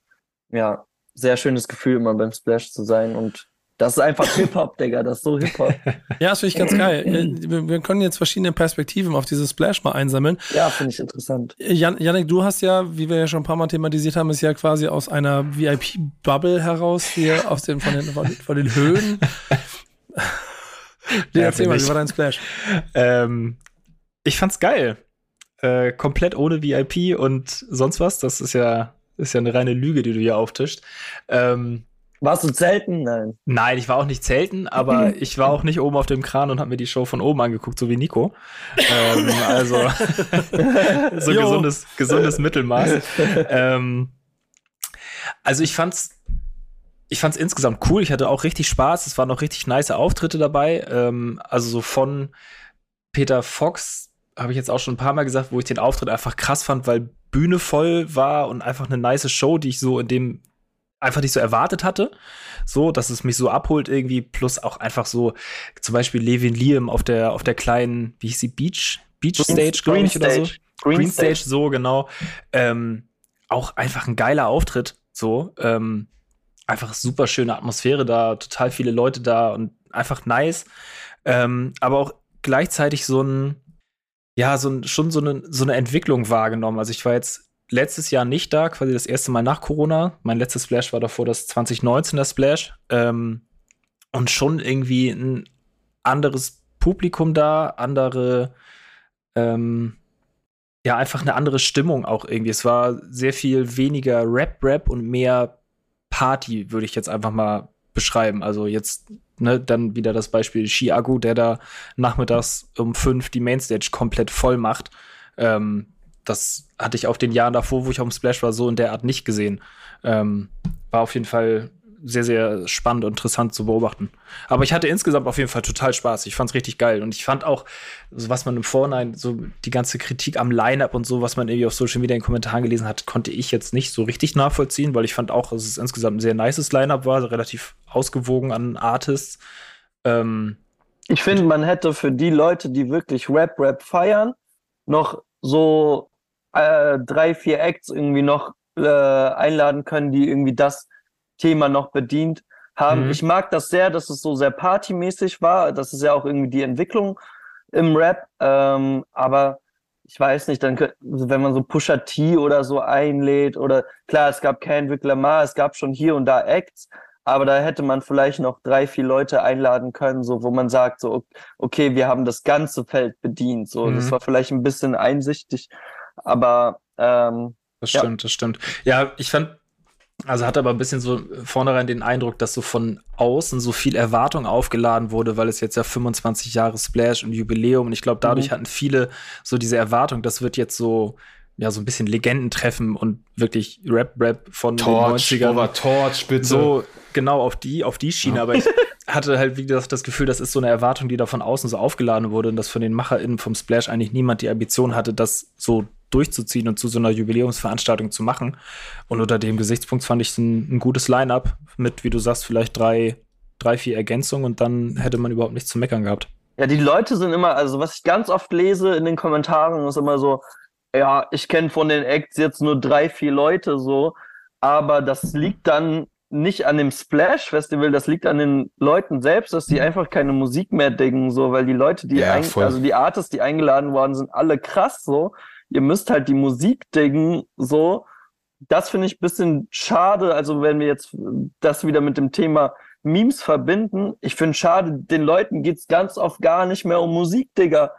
ja, sehr schönes Gefühl, immer beim Splash zu sein und das ist einfach Hip-Hop, Digga, das ist so Hip-Hop. Ja, das finde ich ganz geil. Wir können jetzt verschiedene Perspektiven auf dieses Splash mal einsammeln. Ja, finde ich interessant. Jan Janik, du hast ja, wie wir ja schon ein paar Mal thematisiert haben, ist ja quasi aus einer VIP-Bubble heraus hier aus den, von, den, von, von den Höhen. nee, ja, erzähl mal, wie war dein Splash? Ähm, ich fand's geil. Äh, komplett ohne VIP und sonst was. Das ist ja, ist ja eine reine Lüge, die du hier auftischst. Ähm, warst du zelten? Nein. Nein, ich war auch nicht zelten, aber ich war auch nicht oben auf dem Kran und habe mir die Show von oben angeguckt, so wie Nico. ähm, also so gesundes, gesundes Mittelmaß. Ähm, also ich fand's ich fand's insgesamt cool. Ich hatte auch richtig Spaß. Es waren auch richtig nice Auftritte dabei. Ähm, also so von Peter Fox habe ich jetzt auch schon ein paar Mal gesagt, wo ich den Auftritt einfach krass fand, weil Bühne voll war und einfach eine nice Show, die ich so in dem einfach nicht so erwartet hatte. So, dass es mich so abholt irgendwie, plus auch einfach so, zum Beispiel Levin Liam auf der, auf der kleinen, wie hieß sie, Beach, Beach Stage, glaube ich, oder so. Green, Green Stage. Stage, so, genau. Ähm, auch einfach ein geiler Auftritt, so. Ähm, einfach super schöne Atmosphäre da, total viele Leute da und einfach nice. Ähm, aber auch gleichzeitig so ein, ja, so ein, schon so eine, so eine Entwicklung wahrgenommen. Also ich war jetzt letztes Jahr nicht da, quasi das erste Mal nach Corona. Mein letztes Splash war davor das 2019er Splash. Ähm, und schon irgendwie ein anderes Publikum da, andere, ähm, ja, einfach eine andere Stimmung auch irgendwie. Es war sehr viel weniger Rap-Rap und mehr Party, würde ich jetzt einfach mal beschreiben. Also jetzt ne, dann wieder das Beispiel Chiago, der da nachmittags um fünf die Mainstage komplett voll macht. Ähm, das hatte ich auf den Jahren davor, wo ich auf dem Splash war, so in der Art nicht gesehen. Ähm, war auf jeden Fall sehr, sehr spannend und interessant zu beobachten. Aber ich hatte insgesamt auf jeden Fall total Spaß. Ich fand es richtig geil. Und ich fand auch, was man im Vorhinein, so die ganze Kritik am Line-Up und so, was man irgendwie auf Social Media in den Kommentaren gelesen hat, konnte ich jetzt nicht so richtig nachvollziehen, weil ich fand auch, dass es insgesamt ein sehr nices Line-Up war, relativ ausgewogen an Artists. Ähm, ich finde, man hätte für die Leute, die wirklich Rap-Rap feiern, noch so äh, drei, vier Acts irgendwie noch äh, einladen können, die irgendwie das Thema noch bedient haben. Mhm. Ich mag das sehr, dass es so sehr partymäßig war. Das ist ja auch irgendwie die Entwicklung im Rap. Ähm, aber ich weiß nicht, dann wenn man so Pusha T oder so einlädt oder klar, es gab Kendrick Lamar, es gab schon hier und da Acts, aber da hätte man vielleicht noch drei, vier Leute einladen können, so wo man sagt, so okay, wir haben das ganze Feld bedient. So, mhm. das war vielleicht ein bisschen einsichtig, aber ähm, das stimmt, ja. das stimmt. Ja, ich fand also hat aber ein bisschen so vornherein den Eindruck, dass so von außen so viel Erwartung aufgeladen wurde, weil es jetzt ja 25 Jahre Splash und Jubiläum und ich glaube, dadurch mhm. hatten viele so diese Erwartung, das wird jetzt so ja so ein bisschen Legenden treffen und wirklich Rap Rap von Torch, den 90ern. Over Torch, bitte. So genau auf die auf die Schiene, ja. aber ich hatte halt wie gesagt das Gefühl, das ist so eine Erwartung, die da von außen so aufgeladen wurde und dass von den MacherInnen vom Splash eigentlich niemand die Ambition hatte, das so durchzuziehen und zu so einer Jubiläumsveranstaltung zu machen. Und unter dem Gesichtspunkt fand ich es ein, ein gutes Line-up mit, wie du sagst, vielleicht drei, drei, vier Ergänzungen und dann hätte man überhaupt nichts zu meckern gehabt. Ja, die Leute sind immer, also was ich ganz oft lese in den Kommentaren, ist immer so, ja, ich kenne von den Acts jetzt nur drei, vier Leute so, aber das liegt dann nicht an dem Splash Festival, das liegt an den Leuten selbst, dass die einfach keine Musik mehr dingen, so, weil die Leute, die ja, also die Artists, die eingeladen worden sind, alle krass so ihr müsst halt die Musik dingen, so. Das finde ich ein bisschen schade. Also, wenn wir jetzt das wieder mit dem Thema Memes verbinden, ich finde schade, den Leuten geht's ganz oft gar nicht mehr um Musik, Digga.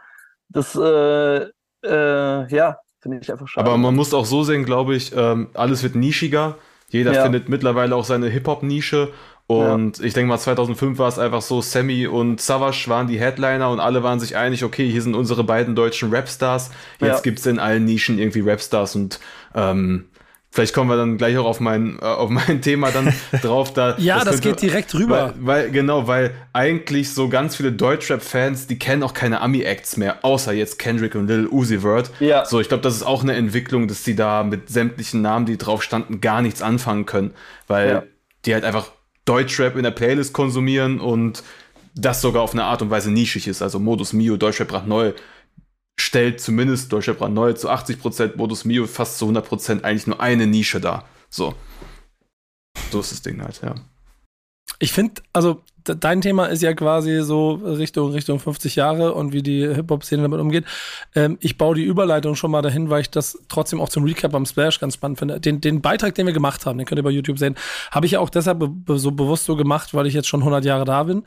Das, äh, äh, ja, Finde ich einfach schade. Aber man muss auch so sehen, glaube ich, ähm, alles wird nischiger. Jeder ja. findet mittlerweile auch seine Hip-Hop-Nische. Und ja. ich denke mal, 2005 war es einfach so, Sammy und Savage waren die Headliner und alle waren sich einig, okay, hier sind unsere beiden deutschen Rapstars. Jetzt ja. gibt es in allen Nischen irgendwie Rapstars und ähm, Vielleicht kommen wir dann gleich auch auf mein, äh, auf mein Thema dann drauf. Da, ja, das, das geht direkt rüber. Weil, weil, genau, weil eigentlich so ganz viele Deutschrap-Fans, die kennen auch keine Ami-Acts mehr, außer jetzt Kendrick und Lil Uzi Vert. Ja. So, ich glaube, das ist auch eine Entwicklung, dass sie da mit sämtlichen Namen, die drauf standen, gar nichts anfangen können, weil ja. die halt einfach Deutschrap in der Playlist konsumieren und das sogar auf eine Art und Weise nischig ist. Also Modus Mio, Deutschrap brandneu stellt zumindest Deutscher Brand neu zu 80%, Modus Mio fast zu 100% eigentlich nur eine Nische da. So. So ist das Ding halt, ja. Ich finde, also dein Thema ist ja quasi so Richtung Richtung 50 Jahre und wie die Hip-Hop-Szene damit umgeht. Ähm, ich baue die Überleitung schon mal dahin, weil ich das trotzdem auch zum Recap am Splash ganz spannend finde. Den, den Beitrag, den wir gemacht haben, den könnt ihr bei YouTube sehen, habe ich ja auch deshalb be so bewusst so gemacht, weil ich jetzt schon 100 Jahre da bin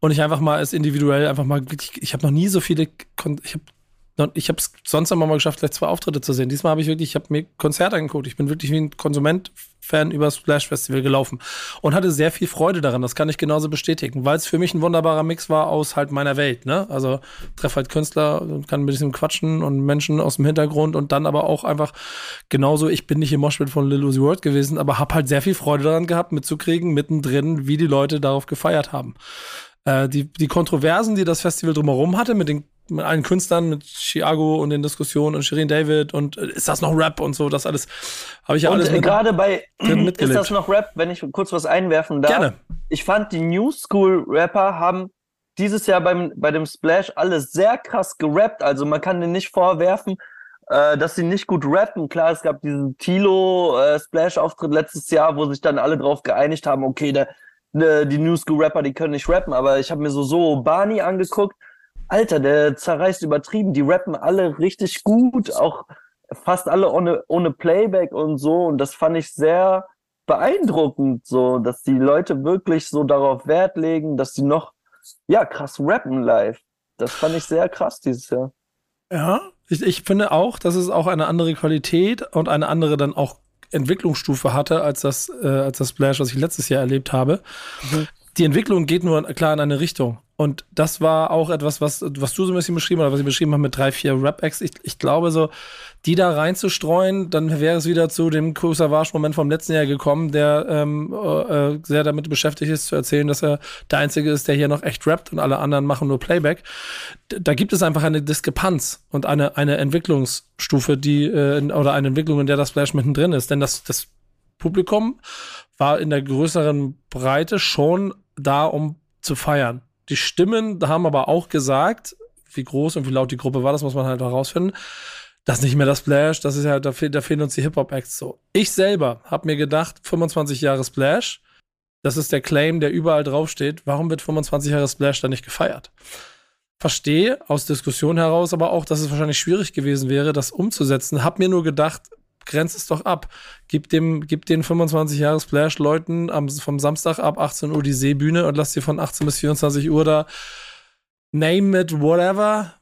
und ich einfach mal als individuell einfach mal wirklich, ich habe noch nie so viele, ich habe ich habe es sonst immer mal geschafft, vielleicht zwei Auftritte zu sehen. Diesmal habe ich wirklich, ich habe mir Konzerte angeguckt. Ich bin wirklich wie ein Konsument-Fan über das Splash Festival gelaufen und hatte sehr viel Freude daran. Das kann ich genauso bestätigen, weil es für mich ein wunderbarer Mix war aus halt meiner Welt. Ne? Also treffe halt Künstler, kann ein bisschen quatschen und Menschen aus dem Hintergrund und dann aber auch einfach genauso. Ich bin nicht im Moshpit von Lil Uzi World gewesen, aber habe halt sehr viel Freude daran gehabt, mitzukriegen mittendrin, wie die Leute darauf gefeiert haben äh, die, die Kontroversen, die das Festival drumherum hatte, mit den mit allen Künstlern, mit Chiago und den Diskussionen und Shirin David und äh, ist das noch Rap und so, das alles habe ich ja und alles mit, gerade bei ist das noch Rap, wenn ich kurz was einwerfen darf. Gerne. Ich fand die New School Rapper haben dieses Jahr beim bei dem Splash alles sehr krass gerappt, also man kann denen nicht vorwerfen, äh, dass sie nicht gut rappen. Klar, es gab diesen Tilo äh, Splash Auftritt letztes Jahr, wo sich dann alle drauf geeinigt haben, okay, der, der die New School Rapper, die können nicht rappen, aber ich habe mir so so Barney angeguckt Alter, der zerreißt übertrieben. Die rappen alle richtig gut, auch fast alle ohne, ohne Playback und so. Und das fand ich sehr beeindruckend, so, dass die Leute wirklich so darauf Wert legen, dass sie noch, ja, krass rappen live. Das fand ich sehr krass dieses Jahr. Ja, ich, ich finde auch, dass es auch eine andere Qualität und eine andere dann auch Entwicklungsstufe hatte als das, äh, als das Splash, was ich letztes Jahr erlebt habe. Mhm. Die Entwicklung geht nur klar in eine Richtung. Und das war auch etwas, was, was du so ein bisschen beschrieben hast, oder was ich beschrieben habe mit drei, vier Rap-Acts. Ich, ich glaube, so, die da reinzustreuen, dann wäre es wieder zu dem Savage-Moment vom letzten Jahr gekommen, der ähm, äh, sehr damit beschäftigt ist, zu erzählen, dass er der Einzige ist, der hier noch echt rappt und alle anderen machen nur Playback. Da gibt es einfach eine Diskrepanz und eine, eine Entwicklungsstufe, die, äh, oder eine Entwicklung, in der das Flash mittendrin ist. Denn das, das Publikum war in der größeren Breite schon da, um zu feiern. Die Stimmen haben aber auch gesagt, wie groß und wie laut die Gruppe war, das muss man halt herausfinden. Das ist nicht mehr das Splash, das ist ja, da, fehl, da fehlen uns die Hip-Hop-Acts so. Ich selber habe mir gedacht, 25 Jahre Splash, das ist der Claim, der überall draufsteht. Warum wird 25 Jahre Splash da nicht gefeiert? Verstehe aus Diskussion heraus aber auch, dass es wahrscheinlich schwierig gewesen wäre, das umzusetzen. Hab mir nur gedacht, grenzt es doch ab. Gib dem, gib den 25 Jahre Splash-Leuten vom Samstag ab 18 Uhr die Seebühne und lass sie von 18 bis 24 Uhr da name it, whatever.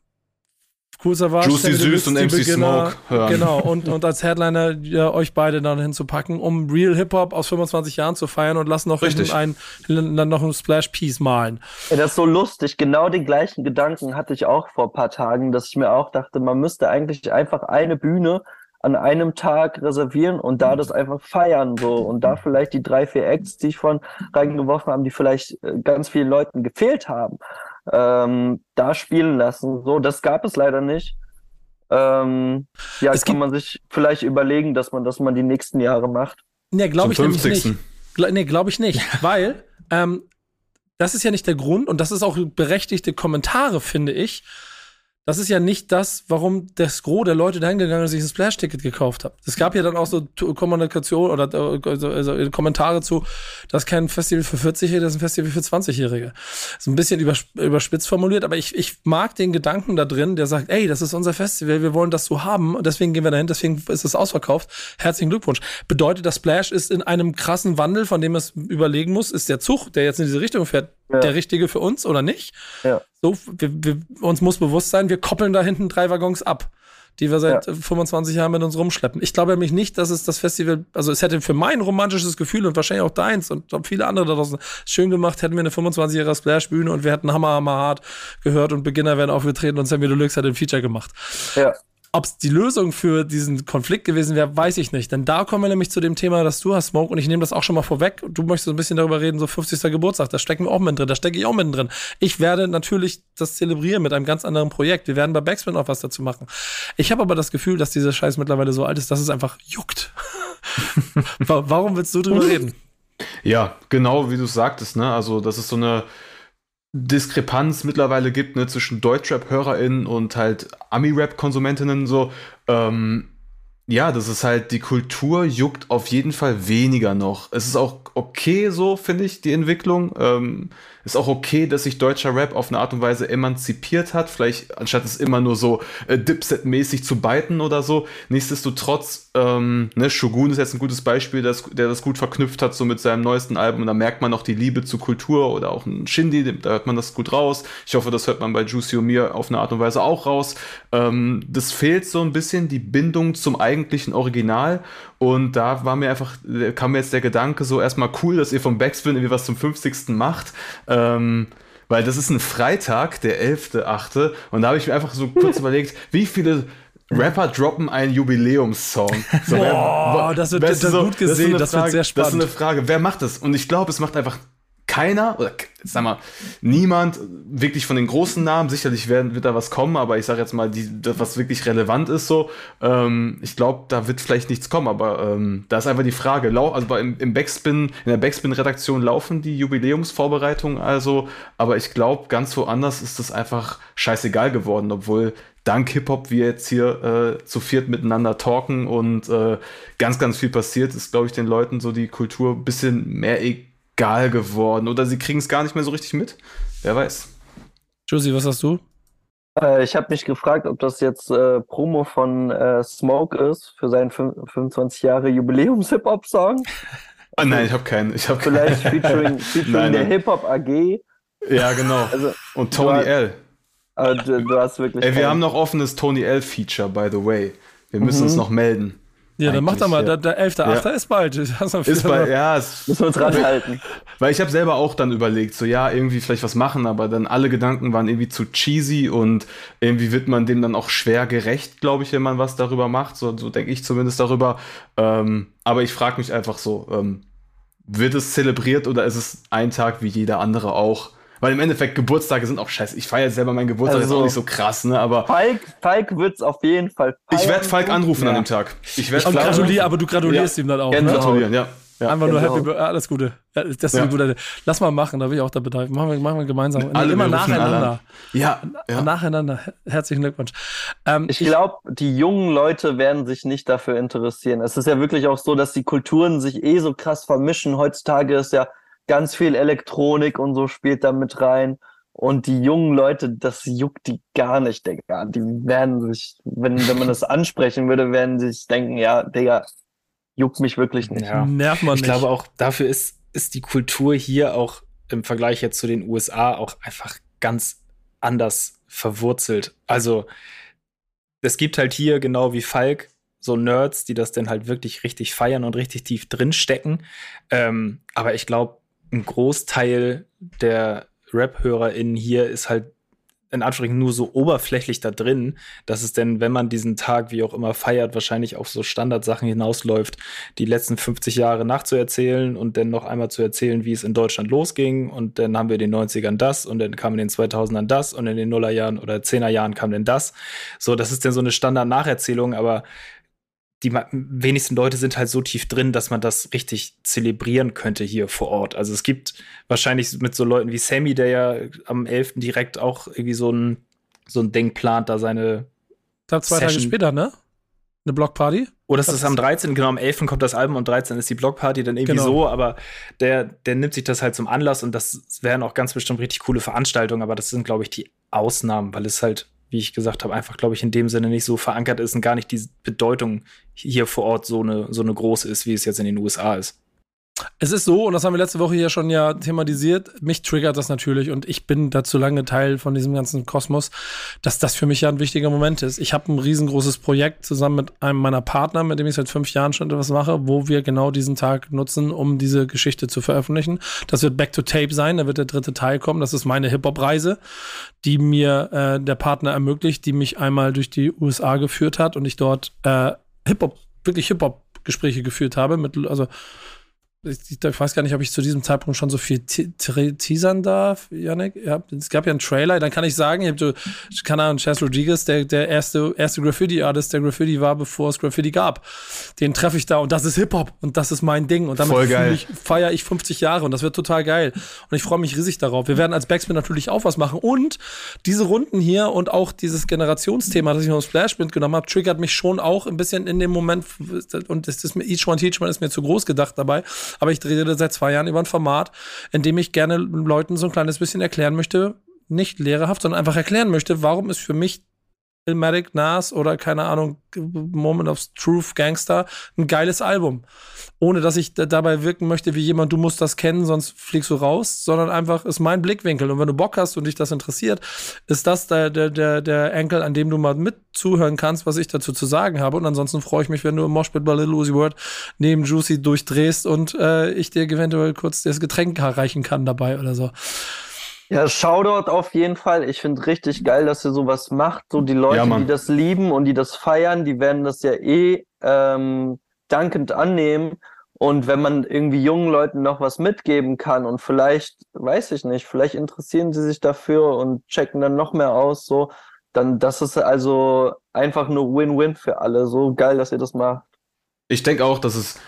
Cool Savage, Juicy Süß und MC Beginner, Smoke hören. Genau, und, und als Headliner ja, euch beide dann hinzupacken, um Real Hip-Hop aus 25 Jahren zu feiern und lass noch ein, dann noch ein Splash-Piece malen. Ja, das ist so lustig. Genau den gleichen Gedanken hatte ich auch vor ein paar Tagen, dass ich mir auch dachte, man müsste eigentlich einfach eine Bühne an einem Tag reservieren und da das einfach feiern so und da vielleicht die drei, vier Acts, die ich von reingeworfen habe, die vielleicht äh, ganz vielen Leuten gefehlt haben, ähm, da spielen lassen. So, das gab es leider nicht. Ähm, ja, es kann man sich vielleicht überlegen, dass man, dass man die nächsten Jahre macht. Nee, glaube ich 50. nämlich nicht. Gla nee, glaube ich nicht, weil ähm, das ist ja nicht der Grund und das ist auch berechtigte Kommentare, finde ich, das ist ja nicht das, warum das Gros der Leute dahin gegangen ist, sich ein Splash-Ticket gekauft hat. Es gab ja dann auch so Kommunikation oder also, also Kommentare zu, das ist kein Festival für 40-Jährige, das ist ein Festival für 20-Jährige. So ein bisschen überspitzt formuliert, aber ich, ich mag den Gedanken da drin, der sagt, ey, das ist unser Festival, wir wollen das so haben und deswegen gehen wir dahin, deswegen ist es ausverkauft. Herzlichen Glückwunsch. Bedeutet, das Splash ist in einem krassen Wandel, von dem es überlegen muss, ist der Zug, der jetzt in diese Richtung fährt, ja. der richtige für uns oder nicht? Ja. So, wir, wir, uns muss bewusst sein, wir koppeln da hinten drei Waggons ab. die wir seit ja. 25 Jahren mit uns rumschleppen. Ich glaube nämlich nicht, dass es das Festival, also es hätte für mein romantisches Gefühl und wahrscheinlich auch deins und viele andere da draußen schön gemacht, hätten wir eine 25 Jahre Splash-Bühne und wir hätten Hammer, Hammer hart gehört und Beginner wären aufgetreten und Sammy Deluxe hat ein Feature gemacht. Ja. Ob es die Lösung für diesen Konflikt gewesen wäre, weiß ich nicht. Denn da kommen wir nämlich zu dem Thema, das du hast, Smoke, und ich nehme das auch schon mal vorweg. Du möchtest ein bisschen darüber reden, so 50. Geburtstag, da stecken wir auch mit drin, da stecke ich auch mit drin. Ich werde natürlich das zelebrieren mit einem ganz anderen Projekt. Wir werden bei Backspin auch was dazu machen. Ich habe aber das Gefühl, dass dieser Scheiß mittlerweile so alt ist, dass es einfach juckt. Warum willst du drüber reden? Ja, genau wie du sagtest, ne? Also, das ist so eine Diskrepanz mittlerweile gibt ne, zwischen Deutschrap-HörerInnen und halt Ami-Rap-KonsumentInnen so. Ähm, ja, das ist halt, die Kultur juckt auf jeden Fall weniger noch. Es ist auch okay so, finde ich, die Entwicklung. Ähm, ist auch okay, dass sich deutscher Rap auf eine Art und Weise emanzipiert hat. Vielleicht anstatt es immer nur so äh, Dipset-mäßig zu biten oder so. Nichtsdestotrotz, ähm, ne, Shogun ist jetzt ein gutes Beispiel, das, der das gut verknüpft hat, so mit seinem neuesten Album. Und da merkt man auch die Liebe zur Kultur oder auch ein Shindy, da hört man das gut raus. Ich hoffe, das hört man bei Juicy Omir auf eine Art und Weise auch raus. Ähm, das fehlt so ein bisschen die Bindung zum eigentlichen Original. Und da war mir einfach, kam mir jetzt der Gedanke so erstmal cool, dass ihr vom Backspin irgendwie was zum 50. macht. Ähm, weil das ist ein Freitag, der 11.8. Und da habe ich mir einfach so kurz überlegt, wie viele Rapper droppen einen Jubiläumssong. So, Boah, wer, das wird das so, gut gesehen, das, so das, wird sehr spannend. Das ist eine Frage, wer macht das? Und ich glaube, es macht einfach keiner, oder sag mal, niemand wirklich von den großen Namen, sicherlich werden, wird da was kommen, aber ich sage jetzt mal, die, das, was wirklich relevant ist, so, ähm, ich glaube, da wird vielleicht nichts kommen, aber ähm, da ist einfach die Frage, also im, im Backspin, in der Backspin-Redaktion laufen die Jubiläumsvorbereitungen also, aber ich glaube, ganz woanders ist das einfach scheißegal geworden, obwohl dank Hip-Hop wir jetzt hier äh, zu viert miteinander talken und äh, ganz, ganz viel passiert, ist, glaube ich, den Leuten so die Kultur ein bisschen mehr egal egal geworden oder sie kriegen es gar nicht mehr so richtig mit. Wer weiß. Josie, was hast du? Äh, ich habe mich gefragt, ob das jetzt äh, Promo von äh, Smoke ist für seinen 25 Jahre Jubiläums-Hip-Hop-Song. Ah, nein, ich habe keinen. Ich hab Vielleicht keinen. featuring, featuring nein, der Hip-Hop AG. Ja, genau. Also, Und Tony L. Du, du, hast wirklich. Ey, wir haben noch offenes Tony L-Feature, by the way. Wir müssen mhm. uns noch melden. Ja, dann mach doch mal, ja. der, der 11.8. Ja. ist bald. Ist bald, ja. Müssen wir uns ranhalten. Weil ich habe selber auch dann überlegt, so ja, irgendwie vielleicht was machen, aber dann alle Gedanken waren irgendwie zu cheesy und irgendwie wird man dem dann auch schwer gerecht, glaube ich, wenn man was darüber macht. So, so denke ich zumindest darüber. Ähm, aber ich frage mich einfach so, ähm, wird es zelebriert oder ist es ein Tag wie jeder andere auch? Weil im Endeffekt Geburtstage sind auch scheiße. Ich feiere selber meinen Geburtstag, also, ist auch nicht so krass, ne? Aber. Falk, Falk wird's auf jeden Fall feiern. Ich werde Falk anrufen ja. an dem Tag. Ich werde gratulieren, aber du gratulierst ja. ihm dann auch. Genau. Ne? Gratulieren, ja. Ja, Einfach nur genau. Happy Alles Gute. Das ist ja. eine gute Lass mal machen, da bin ich auch dabei. Machen wir, machen wir gemeinsam. Alle, immer nacheinander. Ja, ja. Nacheinander. Herzlichen Glückwunsch. Ähm, ich, ich glaube, die jungen Leute werden sich nicht dafür interessieren. Es ist ja wirklich auch so, dass die Kulturen sich eh so krass vermischen. Heutzutage ist ja ganz viel Elektronik und so spielt da mit rein. Und die jungen Leute, das juckt die gar nicht, Digga. Die werden sich, wenn, wenn man das ansprechen würde, werden sie sich denken, ja, Digga, juckt mich wirklich nicht. Ja. Nervt man ich nicht. glaube auch, dafür ist, ist die Kultur hier auch im Vergleich jetzt zu den USA auch einfach ganz anders verwurzelt. Also, es gibt halt hier genau wie Falk so Nerds, die das dann halt wirklich richtig feiern und richtig tief drinstecken. Ähm, aber ich glaube, ein Großteil der Rap-HörerInnen hier ist halt in Anführungszeichen nur so oberflächlich da drin, dass es denn, wenn man diesen Tag wie auch immer feiert, wahrscheinlich auf so Standardsachen hinausläuft, die letzten 50 Jahre nachzuerzählen und dann noch einmal zu erzählen, wie es in Deutschland losging und dann haben wir in den 90ern das und dann kam in den 2000ern das und in den Nullerjahren oder 10er Jahren kam denn das. So, das ist dann so eine Standard-Nacherzählung, aber die wenigsten Leute sind halt so tief drin, dass man das richtig zelebrieren könnte hier vor Ort. Also es gibt wahrscheinlich mit so Leuten wie Sammy, der ja am 11. direkt auch irgendwie so ein, so ein Ding plant, da seine. Ich glaube, zwei Session. Tage später, ne? Eine Blockparty? Oder ist das, das am 13. Genau, am 11. kommt das Album und 13. ist die Blockparty dann irgendwie genau. so, aber der, der nimmt sich das halt zum Anlass und das wären auch ganz bestimmt richtig coole Veranstaltungen, aber das sind, glaube ich, die Ausnahmen, weil es halt wie ich gesagt habe, einfach, glaube ich, in dem Sinne nicht so verankert ist und gar nicht die Bedeutung hier vor Ort so eine, so eine große ist, wie es jetzt in den USA ist. Es ist so, und das haben wir letzte Woche hier schon ja thematisiert, mich triggert das natürlich und ich bin dazu lange Teil von diesem ganzen Kosmos, dass das für mich ja ein wichtiger Moment ist. Ich habe ein riesengroßes Projekt zusammen mit einem meiner Partner, mit dem ich seit fünf Jahren schon etwas mache, wo wir genau diesen Tag nutzen, um diese Geschichte zu veröffentlichen. Das wird Back to Tape sein, da wird der dritte Teil kommen. Das ist meine Hip-Hop-Reise, die mir äh, der Partner ermöglicht, die mich einmal durch die USA geführt hat und ich dort äh, Hip-Hop, wirklich Hip-Hop-Gespräche geführt habe, mit, also ich, ich, weiß gar nicht, ob ich zu diesem Zeitpunkt schon so viel teasern darf, Yannick. Ja, es gab ja einen Trailer, dann kann ich sagen, ich habe keine Ahnung, Chess Rodriguez, der, der erste, erste Graffiti-Artist, der Graffiti war, bevor es Graffiti gab. Den treffe ich da und das ist Hip-Hop und das ist mein Ding. Und damit feiere ich 50 Jahre und das wird total geil. Und ich freue mich riesig darauf. Wir werden als Backspin natürlich auch was machen. Und diese Runden hier und auch dieses Generationsthema, das ich noch Splash mitgenommen habe, triggert mich schon auch ein bisschen in dem Moment. Und das ist mir, Each One Teach One ist mir zu groß gedacht dabei aber ich drehe seit zwei Jahren über ein Format, in dem ich gerne Leuten so ein kleines bisschen erklären möchte, nicht lehrerhaft, sondern einfach erklären möchte, warum ist für mich Ilmatic Nas oder keine Ahnung, Moment of Truth Gangster ein geiles Album. Ohne dass ich dabei wirken möchte wie jemand, du musst das kennen, sonst fliegst du raus, sondern einfach ist mein Blickwinkel. Und wenn du Bock hast und dich das interessiert, ist das der, der, der, der Enkel, an dem du mal mit zuhören kannst, was ich dazu zu sagen habe. Und ansonsten freue ich mich, wenn du im Moshpit bei Little Uzi Word neben Juicy durchdrehst und äh, ich dir eventuell kurz das Getränk erreichen kann dabei oder so. Ja, Shoutout auf jeden Fall. Ich finde richtig geil, dass ihr sowas macht. So die Leute, ja, die das lieben und die das feiern, die werden das ja eh ähm, dankend annehmen. Und wenn man irgendwie jungen Leuten noch was mitgeben kann und vielleicht, weiß ich nicht, vielleicht interessieren sie sich dafür und checken dann noch mehr aus, so, dann das ist also einfach nur Win-Win für alle. So geil, dass ihr das macht. Ich denke auch, dass es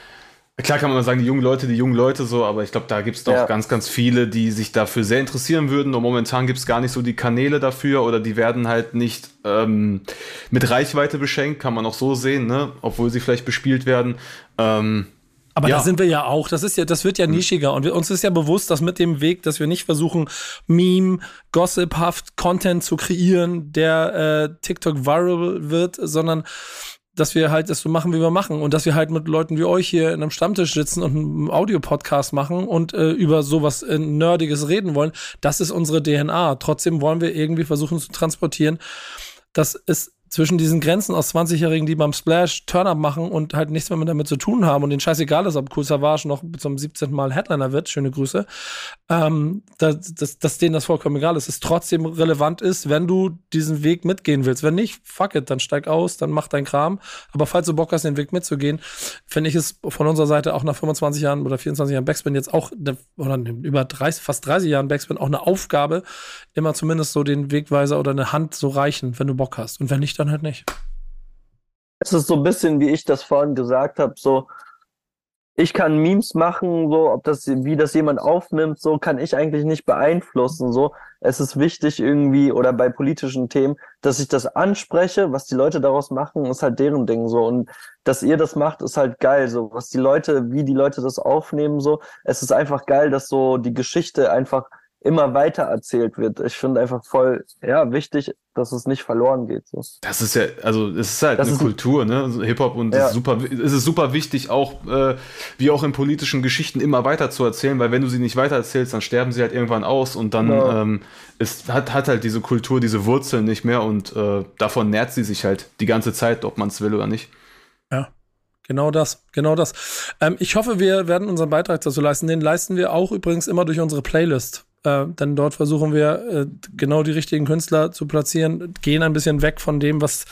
Klar kann man mal sagen, die jungen Leute, die jungen Leute so, aber ich glaube, da gibt es doch ja. ganz, ganz viele, die sich dafür sehr interessieren würden. Und momentan gibt es gar nicht so die Kanäle dafür oder die werden halt nicht ähm, mit Reichweite beschenkt, kann man auch so sehen, ne? Obwohl sie vielleicht bespielt werden. Ähm, aber ja. da sind wir ja auch. Das ist ja, das wird ja hm. nischiger. Und wir, uns ist ja bewusst, dass mit dem Weg, dass wir nicht versuchen, Meme, Gossiphaft Content zu kreieren, der äh, TikTok viral wird, sondern dass wir halt das so machen, wie wir machen und dass wir halt mit Leuten wie euch hier in einem Stammtisch sitzen und einen Audiopodcast machen und äh, über sowas äh, Nerdiges reden wollen, das ist unsere DNA. Trotzdem wollen wir irgendwie versuchen zu transportieren, dass es zwischen diesen Grenzen aus 20-Jährigen, die beim Splash Turn-Up machen und halt nichts mehr damit zu tun haben und den scheißegal ist, ob Cool Savage noch zum 17. Mal Headliner wird, schöne Grüße, ähm, dass, dass, dass denen das vollkommen egal ist, es trotzdem relevant ist, wenn du diesen Weg mitgehen willst. Wenn nicht, fuck it, dann steig aus, dann mach dein Kram. Aber falls du Bock hast, den Weg mitzugehen, finde ich es von unserer Seite auch nach 25 Jahren oder 24 Jahren Backspin jetzt auch, oder über 30, fast 30 Jahren Backspin auch eine Aufgabe, immer zumindest so den Wegweiser oder eine Hand so reichen, wenn du Bock hast. Und wenn nicht, dann halt nicht. Es ist so ein bisschen, wie ich das vorhin gesagt habe, so, ich kann Memes machen, so, ob das, wie das jemand aufnimmt, so kann ich eigentlich nicht beeinflussen, so. Es ist wichtig irgendwie, oder bei politischen Themen, dass ich das anspreche, was die Leute daraus machen, ist halt deren Ding, so. Und dass ihr das macht, ist halt geil, so. Was die Leute, wie die Leute das aufnehmen, so. Es ist einfach geil, dass so die Geschichte einfach immer weiter erzählt wird. Ich finde einfach voll, ja, wichtig, dass es nicht verloren geht. So. Das ist ja, also es ist halt das eine ist Kultur, ne? Also Hip-Hop und ja. ist super, es ist super wichtig, auch äh, wie auch in politischen Geschichten immer weiter zu erzählen, weil wenn du sie nicht weiter erzählst, dann sterben sie halt irgendwann aus und dann ja. ähm, es hat, hat halt diese Kultur, diese Wurzeln nicht mehr und äh, davon nährt sie sich halt die ganze Zeit, ob man es will oder nicht. Ja. Genau das, genau das. Ähm, ich hoffe, wir werden unseren Beitrag dazu leisten. Den leisten wir auch übrigens immer durch unsere Playlist. Äh, denn dort versuchen wir äh, genau die richtigen Künstler zu platzieren, gehen ein bisschen weg von dem, was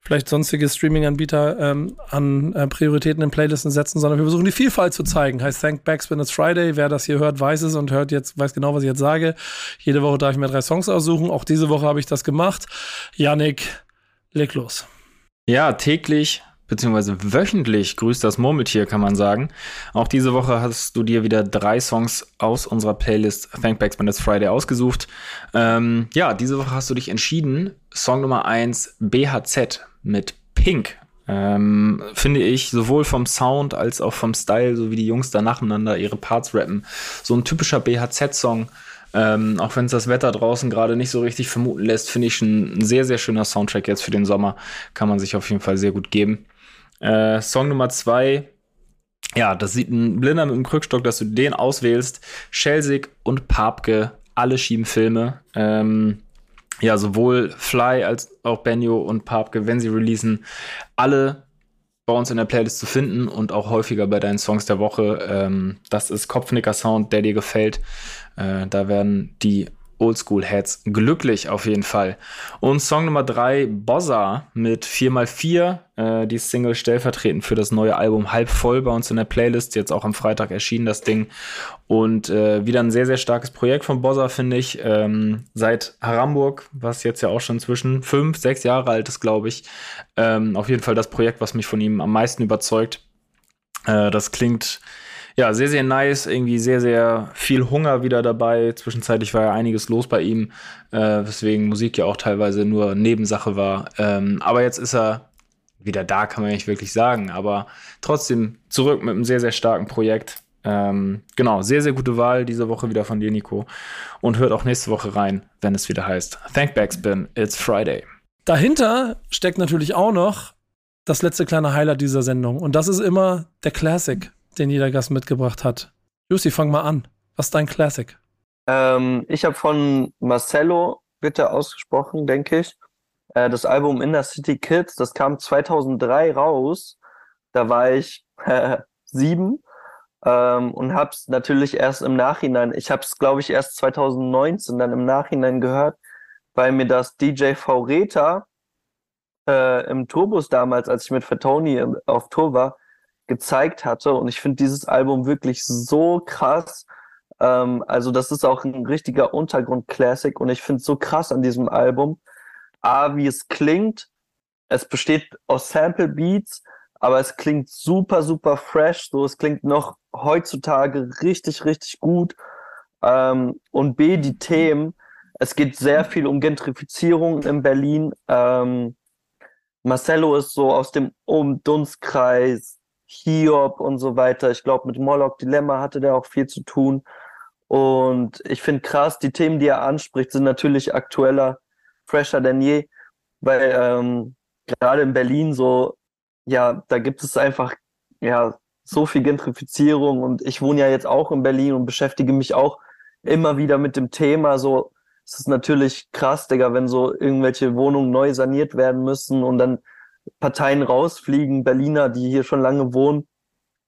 vielleicht sonstige Streaming-Anbieter ähm, an äh, Prioritäten in Playlisten setzen, sondern wir versuchen die Vielfalt zu zeigen. Heißt Thank Backspin It's Friday. Wer das hier hört, weiß es und hört jetzt, weiß genau, was ich jetzt sage. Jede Woche darf ich mir drei Songs aussuchen. Auch diese Woche habe ich das gemacht. Yannick, leg los. Ja, täglich beziehungsweise wöchentlich grüßt das Murmeltier, kann man sagen. Auch diese Woche hast du dir wieder drei Songs aus unserer Playlist Thank Backs Bandits Friday ausgesucht. Ähm, ja, diese Woche hast du dich entschieden. Song Nummer eins BHZ mit Pink. Ähm, finde ich sowohl vom Sound als auch vom Style, so wie die Jungs da nacheinander ihre Parts rappen. So ein typischer BHZ-Song. Ähm, auch wenn es das Wetter draußen gerade nicht so richtig vermuten lässt, finde ich ein, ein sehr, sehr schöner Soundtrack jetzt für den Sommer. Kann man sich auf jeden Fall sehr gut geben. Äh, Song Nummer zwei ja, das sieht ein Blinder mit dem Krückstock, dass du den auswählst. Schelsig und Papke, alle schieben Filme. Ähm, ja, sowohl Fly als auch Benio und Papke, wenn sie releasen, alle bei uns in der Playlist zu finden und auch häufiger bei deinen Songs der Woche. Ähm, das ist Kopfnicker Sound, der dir gefällt. Äh, da werden die Oldschool-Heads glücklich auf jeden Fall. Und Song Nummer 3, Bossa mit 4x4, äh, die Single stellvertretend für das neue Album Halb voll bei uns in der Playlist. Jetzt auch am Freitag erschienen das Ding. Und äh, wieder ein sehr, sehr starkes Projekt von Bossa, finde ich. Ähm, seit Haramburg, was jetzt ja auch schon zwischen fünf, sechs Jahre alt ist, glaube ich. Ähm, auf jeden Fall das Projekt, was mich von ihm am meisten überzeugt. Äh, das klingt ja, sehr, sehr nice. Irgendwie sehr, sehr viel Hunger wieder dabei. Zwischenzeitlich war ja einiges los bei ihm, äh, weswegen Musik ja auch teilweise nur Nebensache war. Ähm, aber jetzt ist er wieder da, kann man nicht wirklich sagen. Aber trotzdem zurück mit einem sehr, sehr starken Projekt. Ähm, genau, sehr, sehr gute Wahl diese Woche wieder von dir, Nico. Und hört auch nächste Woche rein, wenn es wieder heißt Thank Backspin, it's Friday. Dahinter steckt natürlich auch noch das letzte kleine Highlight dieser Sendung. Und das ist immer der Classic den jeder Gast mitgebracht hat. Lucy, fang mal an. Was ist dein Classic? Ähm, ich habe von Marcello, bitte ausgesprochen, denke ich, äh, das Album Inner City Kids. Das kam 2003 raus. Da war ich äh, sieben ähm, und habe es natürlich erst im Nachhinein, ich habe es, glaube ich, erst 2019 dann im Nachhinein gehört, weil mir das DJ V Reta äh, im Turbus damals, als ich mit Fatoni auf Tour war, gezeigt hatte. Und ich finde dieses Album wirklich so krass. Ähm, also das ist auch ein richtiger Untergrund-Classic und ich finde es so krass an diesem Album. A, wie es klingt. Es besteht aus Sample Beats, aber es klingt super, super fresh. So, es klingt noch heutzutage richtig, richtig gut. Ähm, und B, die Themen. Es geht sehr viel um Gentrifizierung in Berlin. Ähm, Marcello ist so aus dem Umdunstkreis Hiob und so weiter. Ich glaube, mit Moloch Dilemma hatte der auch viel zu tun. Und ich finde krass, die Themen, die er anspricht, sind natürlich aktueller, fresher denn je, weil ähm, gerade in Berlin so, ja, da gibt es einfach ja so viel Gentrifizierung und ich wohne ja jetzt auch in Berlin und beschäftige mich auch immer wieder mit dem Thema. So, es ist natürlich krass, Digga, wenn so irgendwelche Wohnungen neu saniert werden müssen und dann Parteien rausfliegen, Berliner, die hier schon lange wohnen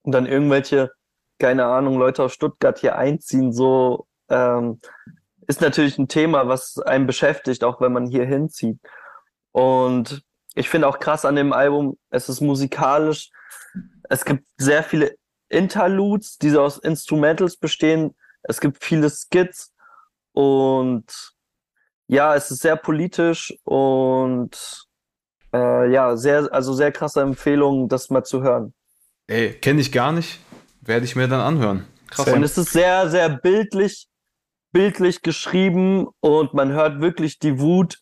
und dann irgendwelche, keine Ahnung, Leute aus Stuttgart hier einziehen, so ähm, ist natürlich ein Thema, was einen beschäftigt, auch wenn man hier hinzieht. Und ich finde auch krass an dem Album, es ist musikalisch, es gibt sehr viele Interludes, die aus Instrumentals bestehen, es gibt viele Skits und ja, es ist sehr politisch und äh, ja, sehr, also sehr krasse Empfehlung, das mal zu hören. Ey, kenne ich gar nicht. Werde ich mir dann anhören. Krass. Und es ist sehr, sehr bildlich, bildlich geschrieben und man hört wirklich die Wut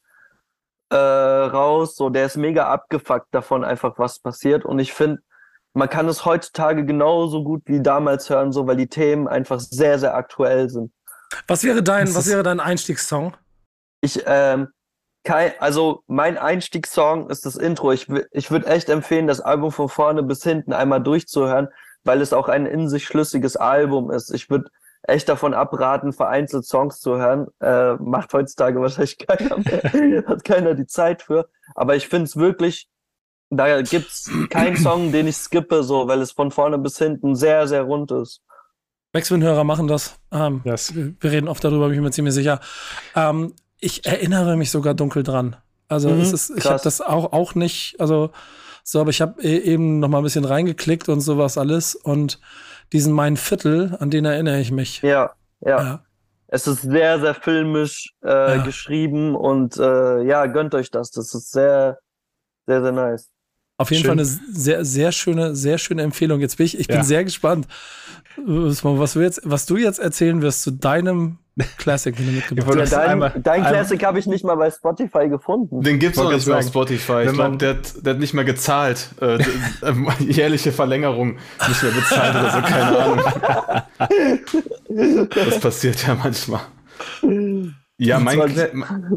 äh, raus. So, der ist mega abgefuckt davon, einfach was passiert. Und ich finde, man kann es heutzutage genauso gut wie damals hören, so weil die Themen einfach sehr, sehr aktuell sind. Was wäre dein, was wäre dein Einstiegssong? Ich, ähm, kein, also mein Einstiegssong ist das Intro. Ich, ich würde echt empfehlen, das Album von vorne bis hinten einmal durchzuhören, weil es auch ein in sich schlüssiges Album ist. Ich würde echt davon abraten, vereinzelt Songs zu hören. Äh, macht heutzutage wahrscheinlich keiner mehr. Hat keiner die Zeit für. Aber ich finde es wirklich, da gibt's keinen Song, den ich skippe, so, weil es von vorne bis hinten sehr, sehr rund ist. Backspin-Hörer machen das. Ähm, yes. Wir reden oft darüber, bin ich mir ziemlich sicher. Ähm, ich erinnere mich sogar dunkel dran. Also mhm, es ist, ich habe das auch, auch nicht, also so, aber ich habe eben noch mal ein bisschen reingeklickt und sowas alles und diesen mein Viertel, an den erinnere ich mich. Ja, ja. ja. Es ist sehr, sehr filmisch äh, ja. geschrieben und äh, ja, gönnt euch das. Das ist sehr, sehr, sehr nice. Auf jeden Schön. Fall eine sehr, sehr schöne, sehr schöne Empfehlung. Jetzt bin ich, ich ja. bin sehr gespannt, was du jetzt, was du jetzt erzählen wirst zu deinem Classic, den du mitgebracht hast. Ja, dein, dein Classic habe ich nicht mal bei Spotify gefunden. Den gibt's noch nicht mehr auf Spotify. Ich glaube, der, der, hat nicht mehr gezahlt. Äh, jährliche Verlängerung nicht mehr bezahlt oder so, keine Ahnung. das passiert ja manchmal. Ja, mein, Cla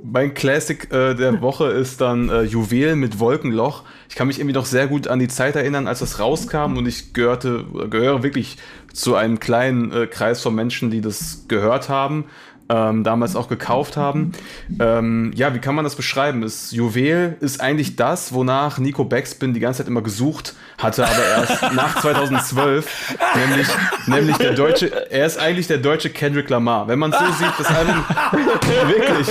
mein Classic äh, der Woche ist dann äh, Juwel mit Wolkenloch. Ich kann mich irgendwie noch sehr gut an die Zeit erinnern, als das rauskam und ich gehörte, gehöre wirklich zu einem kleinen äh, Kreis von Menschen, die das gehört haben ähm, damals auch gekauft haben. Ähm, ja, wie kann man das beschreiben? Das Juwel ist eigentlich das, wonach Nico Backspin die ganze Zeit immer gesucht hatte, aber erst nach 2012, nämlich, nämlich der deutsche, er ist eigentlich der deutsche Kendrick Lamar. Wenn man so sieht, das Album, wirklich,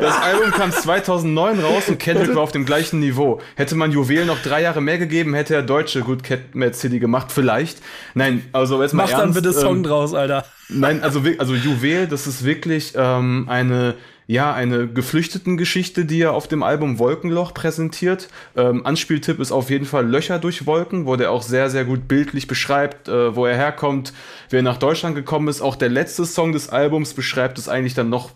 das Album kam 2009 raus und Kendrick war auf dem gleichen Niveau. Hätte man Juwel noch drei Jahre mehr gegeben, hätte er deutsche Good Cat Mad City gemacht, vielleicht. Nein, also jetzt mal Mach ernst, dann bitte Song ähm, draus, Alter. Nein, also, also Juwel, das ist wirklich ähm, eine ja, eine geflüchteten Geschichte, die er auf dem Album Wolkenloch präsentiert. Ähm, Anspieltipp ist auf jeden Fall Löcher durch Wolken, wo der auch sehr, sehr gut bildlich beschreibt, äh, wo er herkommt, wie er nach Deutschland gekommen ist. Auch der letzte Song des Albums beschreibt es eigentlich dann noch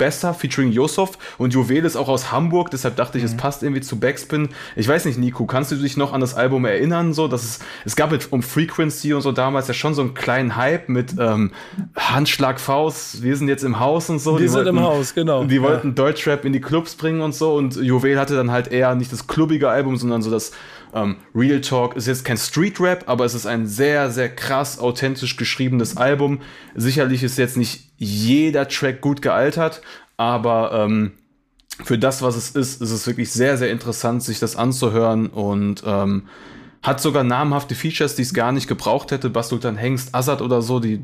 besser, featuring Yosef. Und Juwel ist auch aus Hamburg, deshalb dachte ich, mhm. es passt irgendwie zu Backspin. Ich weiß nicht, Nico, kannst du dich noch an das Album erinnern? So, dass es, es gab mit, um Frequency und so damals ja schon so einen kleinen Hype mit ähm, Handschlag Faust, wir sind jetzt im Haus und so. Wir die sind wollten, im Haus, genau. Die ja. wollten Deutschrap in die Clubs bringen und so. Und Juwel hatte dann halt eher nicht das klubbige Album, sondern so das ähm, Real Talk ist jetzt kein Street Rap, aber es ist ein sehr, sehr krass authentisch geschriebenes Album. Sicherlich ist jetzt nicht jeder Track gut gealtert, aber ähm, für das, was es ist, ist es wirklich sehr, sehr interessant, sich das anzuhören und ähm, hat sogar namhafte Features, die es gar nicht gebraucht hätte. Basultan Hengst, Assad oder so, die,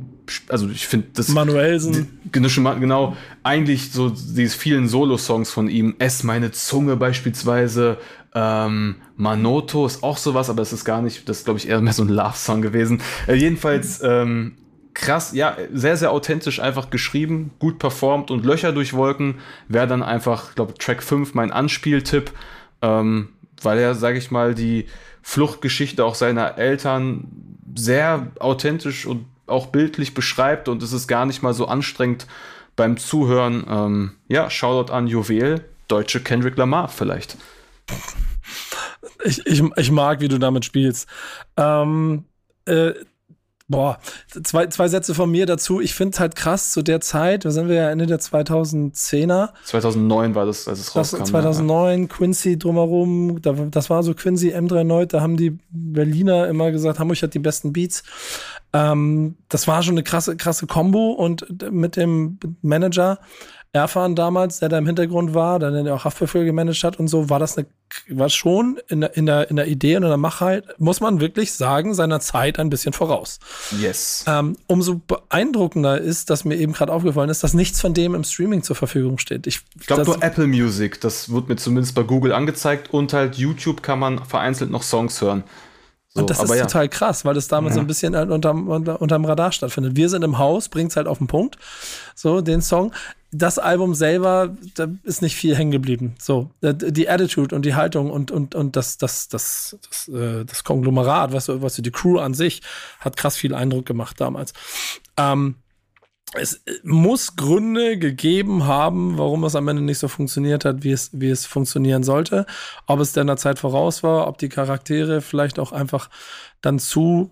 also ich finde das. Manuelsen. Die, genau, eigentlich so diese vielen Solo-Songs von ihm. Ess meine Zunge beispielsweise. Ähm, Manoto ist auch sowas, aber es ist gar nicht, das ist glaube ich eher mehr so ein Love-Song gewesen. Äh, jedenfalls, ähm, krass, ja, sehr, sehr authentisch einfach geschrieben, gut performt und Löcher durch Wolken wäre dann einfach, glaube Track 5 mein Anspieltipp, ähm, weil er, sage ich mal, die Fluchtgeschichte auch seiner Eltern sehr authentisch und auch bildlich beschreibt und es ist gar nicht mal so anstrengend beim Zuhören. Ähm, ja, Shoutout an Juwel, deutsche Kendrick Lamar vielleicht. Ich, ich, ich mag, wie du damit spielst. Ähm, äh, Boah, zwei, zwei Sätze von mir dazu. Ich finde es halt krass, zu der Zeit, da sind wir ja Ende der 2010er. 2009 war das, als es rauskam. 2009, ja. Quincy drumherum, da, das war so Quincy M39, da haben die Berliner immer gesagt, Hamburg hat die besten Beats. Ähm, das war schon eine krasse, krasse Kombo und mit dem Manager Erfahren damals, der da im Hintergrund war, der dann auch Haftbefehl gemanagt hat und so, war das eine, war schon in der, in der, in der Idee und in der Machheit, muss man wirklich sagen, seiner Zeit ein bisschen voraus. Yes. Ähm, umso beeindruckender ist, dass mir eben gerade aufgefallen ist, dass nichts von dem im Streaming zur Verfügung steht. Ich, ich glaube nur Apple Music, das wird mir zumindest bei Google angezeigt und halt YouTube kann man vereinzelt noch Songs hören. So, und das ist ja. total krass, weil das damals ja. so ein bisschen halt unterm, unter, unterm Radar stattfindet. Wir sind im Haus, bringt es halt auf den Punkt, so den Song das Album selber, da ist nicht viel hängen geblieben. So, äh, die Attitude und die Haltung und, und, und das, das, das, das, äh, das Konglomerat, was, was die Crew an sich, hat krass viel Eindruck gemacht damals. Ähm, es muss Gründe gegeben haben, warum es am Ende nicht so funktioniert hat, wie es, wie es funktionieren sollte. Ob es der Zeit voraus war, ob die Charaktere vielleicht auch einfach dann zu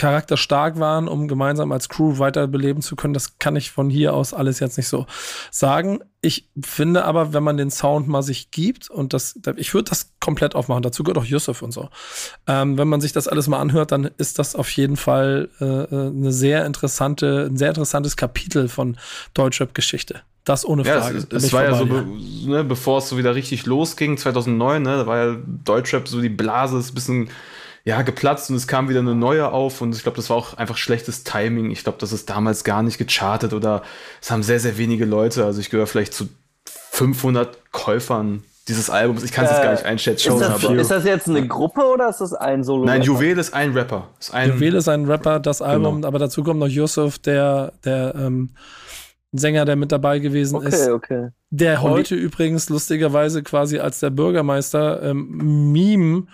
charakterstark waren, um gemeinsam als Crew weiterbeleben zu können. Das kann ich von hier aus alles jetzt nicht so sagen. Ich finde aber, wenn man den Sound mal sich gibt und das, ich würde das komplett aufmachen. Dazu gehört auch Yusuf und so. Ähm, wenn man sich das alles mal anhört, dann ist das auf jeden Fall äh, äh eine sehr interessante, ein sehr interessantes Kapitel von Deutschrap-Geschichte. Das ohne Frage. Ja, es, es war ja so, be, ne, bevor es so wieder richtig losging, 2009, ne, da war ja Deutschrap so die Blase, ist ein bisschen ja, geplatzt und es kam wieder eine neue auf und ich glaube, das war auch einfach schlechtes Timing. Ich glaube, das ist damals gar nicht gechartet oder es haben sehr, sehr wenige Leute, also ich gehöre vielleicht zu 500 Käufern dieses Albums. Ich kann es äh, jetzt gar nicht einschätzen. Ist das, ist das, jetzt eine Gruppe oder ist das ein Solo? Nein, Juwel ist ein Rapper. Ist ein, Juwel ist ein Rapper, das genau. Album, genau. aber dazu kommt noch Yusuf, der, der ähm, Sänger, der mit dabei gewesen okay, ist. Okay. Der heute übrigens lustigerweise quasi als der Bürgermeister ähm, Meme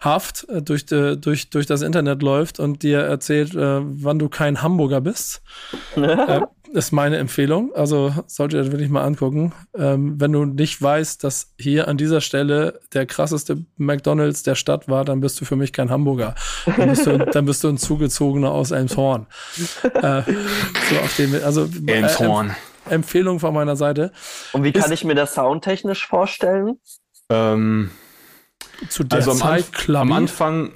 Haft äh, durch, de, durch, durch das Internet läuft und dir erzählt, äh, wann du kein Hamburger bist. äh, ist meine Empfehlung. Also solltet ihr wirklich mal angucken. Ähm, wenn du nicht weißt, dass hier an dieser Stelle der krasseste McDonalds der Stadt war, dann bist du für mich kein Hamburger. Dann bist du, dann bist du ein Zugezogener aus Elmshorn. äh, so auf dem, also, Elmshorn. Empfehlung von meiner Seite. Und wie kann ist, ich mir das soundtechnisch vorstellen? Ähm, zu der also Zeit, am, am Anfang,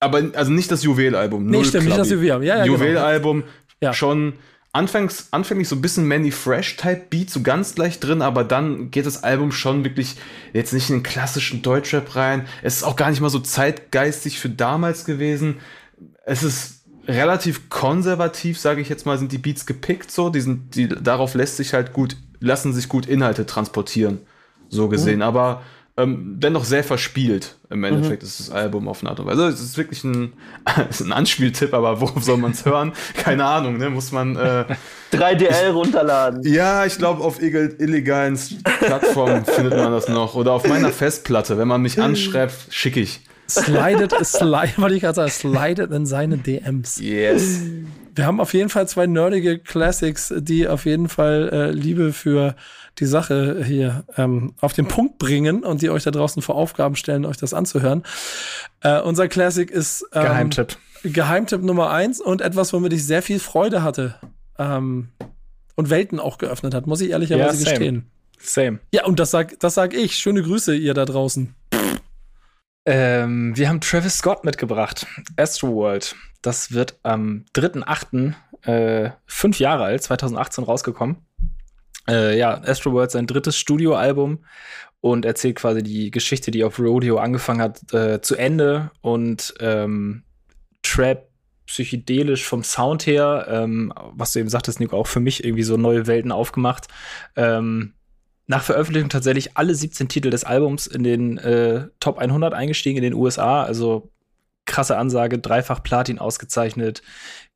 aber also nicht das Juwelalbum. Nee, stimmt, nicht das Juwelalbum. Ja, ja, genau. Juwelalbum genau. ja. schon anfangs, anfänglich so ein bisschen Manny Fresh-Type Beat, so ganz leicht drin, aber dann geht das Album schon wirklich jetzt nicht in den klassischen Deutschrap rein. Es ist auch gar nicht mal so zeitgeistig für damals gewesen. Es ist relativ konservativ, sage ich jetzt mal, sind die Beats gepickt so. Die sind, die, darauf lässt sich halt gut, lassen sich gut Inhalte transportieren, so gesehen. Mhm. Aber ähm, dennoch sehr verspielt im Endeffekt mhm. ist das Album auf eine Art und Weise. Also es ist wirklich ein, ist ein Anspieltipp, aber worauf soll man es hören? Keine Ahnung, ne? Muss man äh, 3DL runterladen. Ja, ich glaube auf illegalen Plattformen findet man das noch. Oder auf meiner Festplatte. Wenn man mich anschreibt, schicke ich. Slidet, slide, wollte ich gerade sagen, slidet in seine DMs. Yes. Wir haben auf jeden Fall zwei nerdige Classics, die auf jeden Fall äh, Liebe für die Sache hier ähm, auf den Punkt bringen und die euch da draußen vor Aufgaben stellen, euch das anzuhören. Äh, unser Classic ist ähm, Geheimtipp. Geheimtipp Nummer eins und etwas, womit ich sehr viel Freude hatte. Ähm, und Welten auch geöffnet hat, muss ich ehrlicherweise ja, gestehen. Same. Ja, und das sag, das sag ich. Schöne Grüße, ihr da draußen. Ähm, wir haben Travis Scott mitgebracht. Astroworld. Das wird am 3.8. Äh, fünf Jahre alt, 2018 rausgekommen. Äh, ja, Astroworld sein drittes Studioalbum und erzählt quasi die Geschichte, die auf Rodeo angefangen hat, äh, zu Ende und ähm, Trap psychedelisch vom Sound her, ähm, was du eben sagtest, Nico, auch für mich irgendwie so neue Welten aufgemacht. Ähm, nach Veröffentlichung tatsächlich alle 17 Titel des Albums in den äh, Top 100 eingestiegen in den USA. Also krasse Ansage, dreifach Platin ausgezeichnet,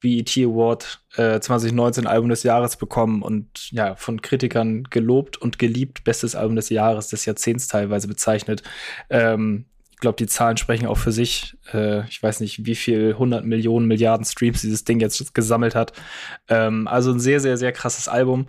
BET Award äh, 2019 Album des Jahres bekommen und ja, von Kritikern gelobt und geliebt, bestes Album des Jahres, des Jahrzehnts teilweise bezeichnet. Ähm, ich glaube, die Zahlen sprechen auch für sich. Äh, ich weiß nicht, wie viel 100 Millionen, Milliarden Streams dieses Ding jetzt gesammelt hat. Ähm, also ein sehr, sehr, sehr krasses Album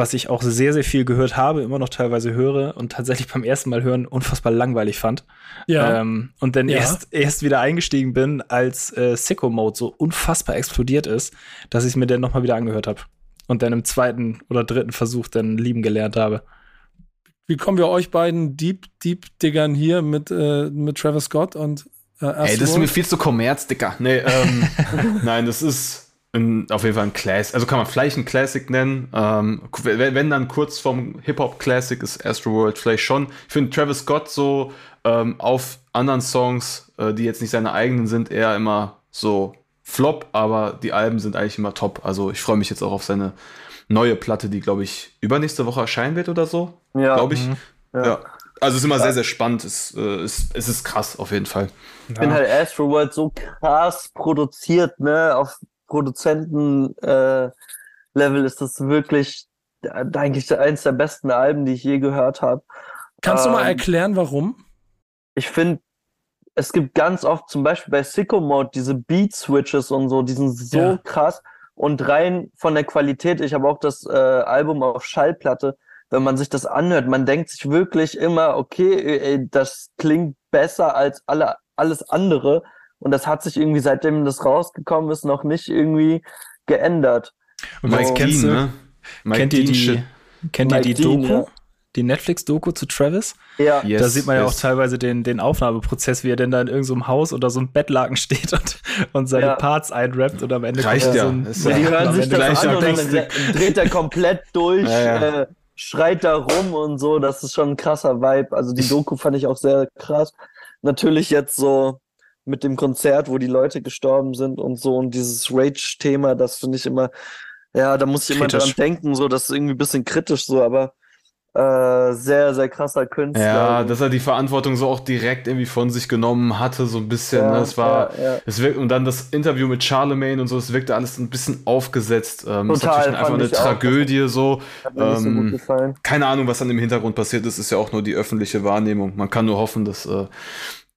was ich auch sehr, sehr viel gehört habe, immer noch teilweise höre und tatsächlich beim ersten Mal hören unfassbar langweilig fand. Ja. Ähm, und dann ja. erst, erst wieder eingestiegen bin, als äh, Sicko Mode so unfassbar explodiert ist, dass ich es mir dann nochmal wieder angehört habe. Und dann im zweiten oder dritten Versuch dann lieben gelernt habe. Wie kommen wir euch beiden Deep, Deep Diggern hier mit, äh, mit Travis Scott und äh, Ey, das ist mir viel zu Kommerz, Dicker. Nee, ähm, nein, das ist ein, auf jeden Fall ein Classic, also kann man vielleicht ein Classic nennen. Ähm, wenn, wenn, dann kurz vom Hip-Hop-Classic ist Astroworld vielleicht schon. Ich finde Travis Scott so ähm, auf anderen Songs, äh, die jetzt nicht seine eigenen sind, eher immer so Flop, aber die Alben sind eigentlich immer top. Also ich freue mich jetzt auch auf seine neue Platte, die, glaube ich, übernächste Woche erscheinen wird oder so. Ja. Glaube ich. Mhm. Ja. ja. Also es ist immer ja. sehr, sehr spannend. Es, äh, es, es ist krass auf jeden Fall. Ich ja. finde halt Astroworld so krass produziert, ne? Auf Produzenten-Level äh, ist das wirklich eigentlich eins der besten Alben, die ich je gehört habe. Kannst ähm, du mal ähm, erklären, warum? Ich finde, es gibt ganz oft, zum Beispiel bei Sicko Mode, diese Beat-Switches und so, die sind so ja. krass. Und rein von der Qualität, ich habe auch das äh, Album auf Schallplatte, wenn man sich das anhört, man denkt sich wirklich immer, okay, ey, das klingt besser als alle, alles andere. Und das hat sich irgendwie, seitdem das rausgekommen ist, noch nicht irgendwie geändert. Und Mike kennst Dean, ne? Mike kennt ihr die, kennt ihr die Dean, Doku? Ja. Die Netflix-Doku zu Travis? Ja. Yes, da sieht man yes. ja auch teilweise den, den Aufnahmeprozess, wie er denn da in irgendeinem so Haus oder so einem Bettlaken steht und, und seine ja. Parts einrappt und am Ende Reicht ja. So ein, ja. Die hören sich das an und dann dreht er komplett durch, äh, schreit da rum und so. Das ist schon ein krasser Vibe. Also die Doku fand ich auch sehr krass. Natürlich jetzt so mit dem Konzert, wo die Leute gestorben sind und so und dieses Rage-Thema, das finde ich immer, ja, da muss ich kritisch. immer dran denken, so, das ist irgendwie ein bisschen kritisch so, aber äh, sehr, sehr krasser Künstler. Ja, dass er die Verantwortung so auch direkt irgendwie von sich genommen hatte, so ein bisschen. Ja, ne? Es war, ja, ja. es wirkt, und dann das Interview mit Charlemagne und so, es wirkte alles ein bisschen aufgesetzt. Ähm, Total, ist natürlich einfach eine Tragödie, auch. so. Ähm, so keine Ahnung, was dann im Hintergrund passiert ist, ist ja auch nur die öffentliche Wahrnehmung. Man kann nur hoffen, dass äh,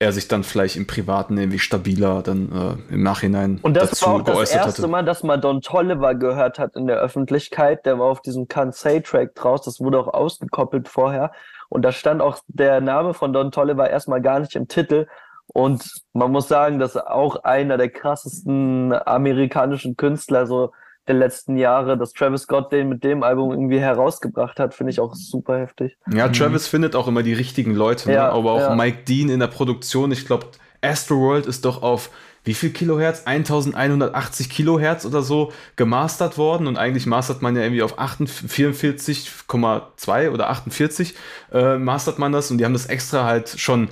er sich dann vielleicht im Privaten irgendwie stabiler dann äh, im Nachhinein Und das dazu war auch das erste hatte. Mal, dass man Don Tolliver gehört hat in der Öffentlichkeit. Der war auf diesem Kansai-Track draus. Das wurde auch ausgekoppelt vorher. Und da stand auch der Name von Don Tolliver erstmal gar nicht im Titel. Und man muss sagen, dass auch einer der krassesten amerikanischen Künstler so der letzten Jahre, dass Travis Scott den mit dem Album irgendwie herausgebracht hat, finde ich auch super heftig. Ja, Travis mhm. findet auch immer die richtigen Leute, ne? aber auch ja. Mike Dean in der Produktion. Ich glaube, Astroworld ist doch auf wie viel Kilohertz? 1180 Kilohertz oder so gemastert worden und eigentlich mastert man ja irgendwie auf 44,2 oder 48 äh, mastert man das und die haben das extra halt schon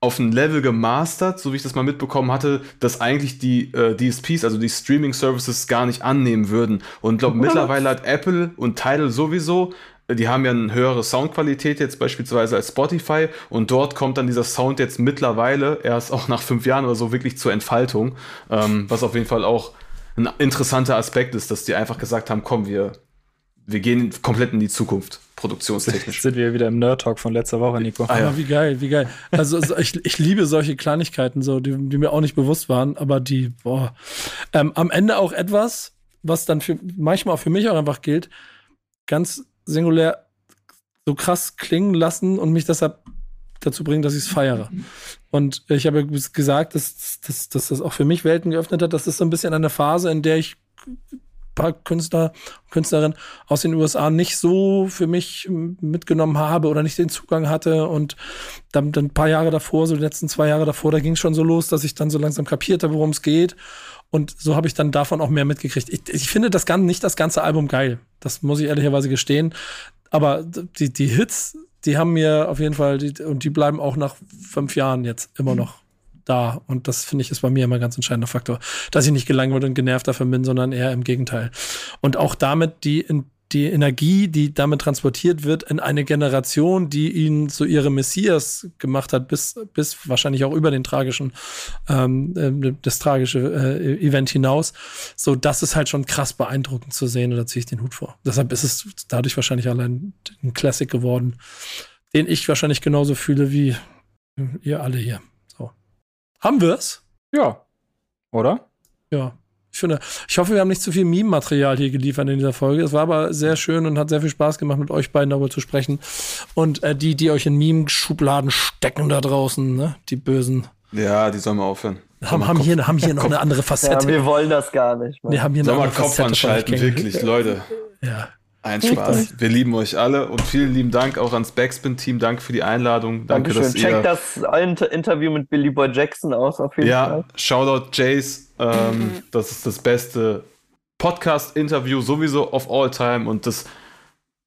auf ein Level gemastert, so wie ich das mal mitbekommen hatte, dass eigentlich die äh, DSPs, also die Streaming Services, gar nicht annehmen würden. Und glaube mittlerweile hat Apple und Tidal sowieso die haben ja eine höhere Soundqualität jetzt beispielsweise als Spotify. Und dort kommt dann dieser Sound jetzt mittlerweile erst auch nach fünf Jahren oder so wirklich zur Entfaltung, ähm, was auf jeden Fall auch ein interessanter Aspekt ist, dass die einfach gesagt haben, komm, wir, wir gehen komplett in die Zukunft, produktionstechnisch. Sind wir wieder im Nerd-Talk von letzter Woche, Nico. Ah, ja. wie geil, wie geil. Also, also ich, ich liebe solche Kleinigkeiten, so, die, die mir auch nicht bewusst waren, aber die, boah. Ähm, am Ende auch etwas, was dann für manchmal auch für mich auch einfach gilt, ganz singulär so krass klingen lassen und mich deshalb dazu bringen, dass ich es feiere. Und ich habe gesagt, dass, dass, dass das auch für mich Welten geöffnet hat. Das ist so ein bisschen eine Phase, in der ich paar Künstler, Künstlerinnen aus den USA nicht so für mich mitgenommen habe oder nicht den Zugang hatte. Und dann, dann ein paar Jahre davor, so die letzten zwei Jahre davor, da ging es schon so los, dass ich dann so langsam kapierte, worum es geht. Und so habe ich dann davon auch mehr mitgekriegt. Ich, ich finde das Ganze, nicht das ganze Album geil. Das muss ich ehrlicherweise gestehen. Aber die, die Hits, die haben mir auf jeden Fall, die, und die bleiben auch nach fünf Jahren jetzt immer noch da. Und das finde ich ist bei mir immer ein ganz entscheidender Faktor, dass ich nicht gelangweilt und genervt davon bin, sondern eher im Gegenteil. Und auch damit die in die Energie, die damit transportiert wird, in eine Generation, die ihn zu ihrem Messias gemacht hat, bis, bis wahrscheinlich auch über den tragischen, ähm, äh, das tragische äh, Event hinaus. So, das ist halt schon krass beeindruckend zu sehen und da ziehe ich den Hut vor. Deshalb ist es dadurch wahrscheinlich allein ein Classic geworden, den ich wahrscheinlich genauso fühle wie ihr alle hier. Haben wir es? Ja. Oder? Ja. Ich finde, ich hoffe, wir haben nicht zu viel Meme-Material hier geliefert in dieser Folge. Es war aber sehr schön und hat sehr viel Spaß gemacht, mit euch beiden darüber zu sprechen. Und äh, die, die euch in Meme-Schubladen stecken da draußen, ne? Die Bösen. Ja, die sollen mal aufhören. Haben, haben, hier, haben hier noch eine andere Facette. Ja, wir wollen das gar nicht. Wir haben hier Sollen wir Kopf anschalten, wirklich, Leute. Ja. Ein Spaß. Wir lieben euch alle und vielen lieben Dank auch ans Backspin-Team. Danke für die Einladung. Danke, Dankeschön. dass Check das Interview mit Billy Boy Jackson aus, auf jeden ja, Fall. Ja, Shoutout Jace. Ähm, das ist das beste Podcast-Interview sowieso of all time und das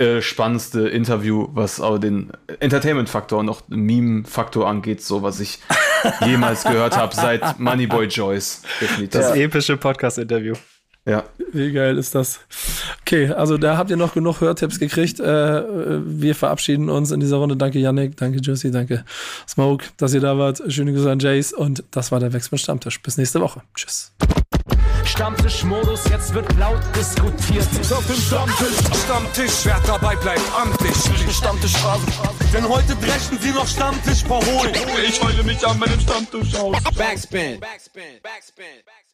äh, spannendste Interview, was auch den Entertainment-Faktor und auch den Meme-Faktor angeht, so was ich jemals gehört habe seit Moneyboy Joyce. Definitiv. Das epische Podcast-Interview. Ja. Wie geil ist das? Okay, also da habt ihr noch genug Hörtipps gekriegt. Äh, wir verabschieden uns in dieser Runde. Danke Yannick, danke Josie, danke Smoke, dass ihr da wart. Schöne Grüße an Jace und das war der Wechsel Stammtisch. Bis nächste Woche. Tschüss. Stammtischmodus, jetzt wird laut diskutiert. Auf dem Stammtisch, Stammtisch, wer dabei bleibt, amtlich. Stammtisch. Denn heute brechen sie noch Stammtisch verholen. Ich heule mich an meinem Stammtisch aus. Backspin. Backspin. Backspin. Backspin.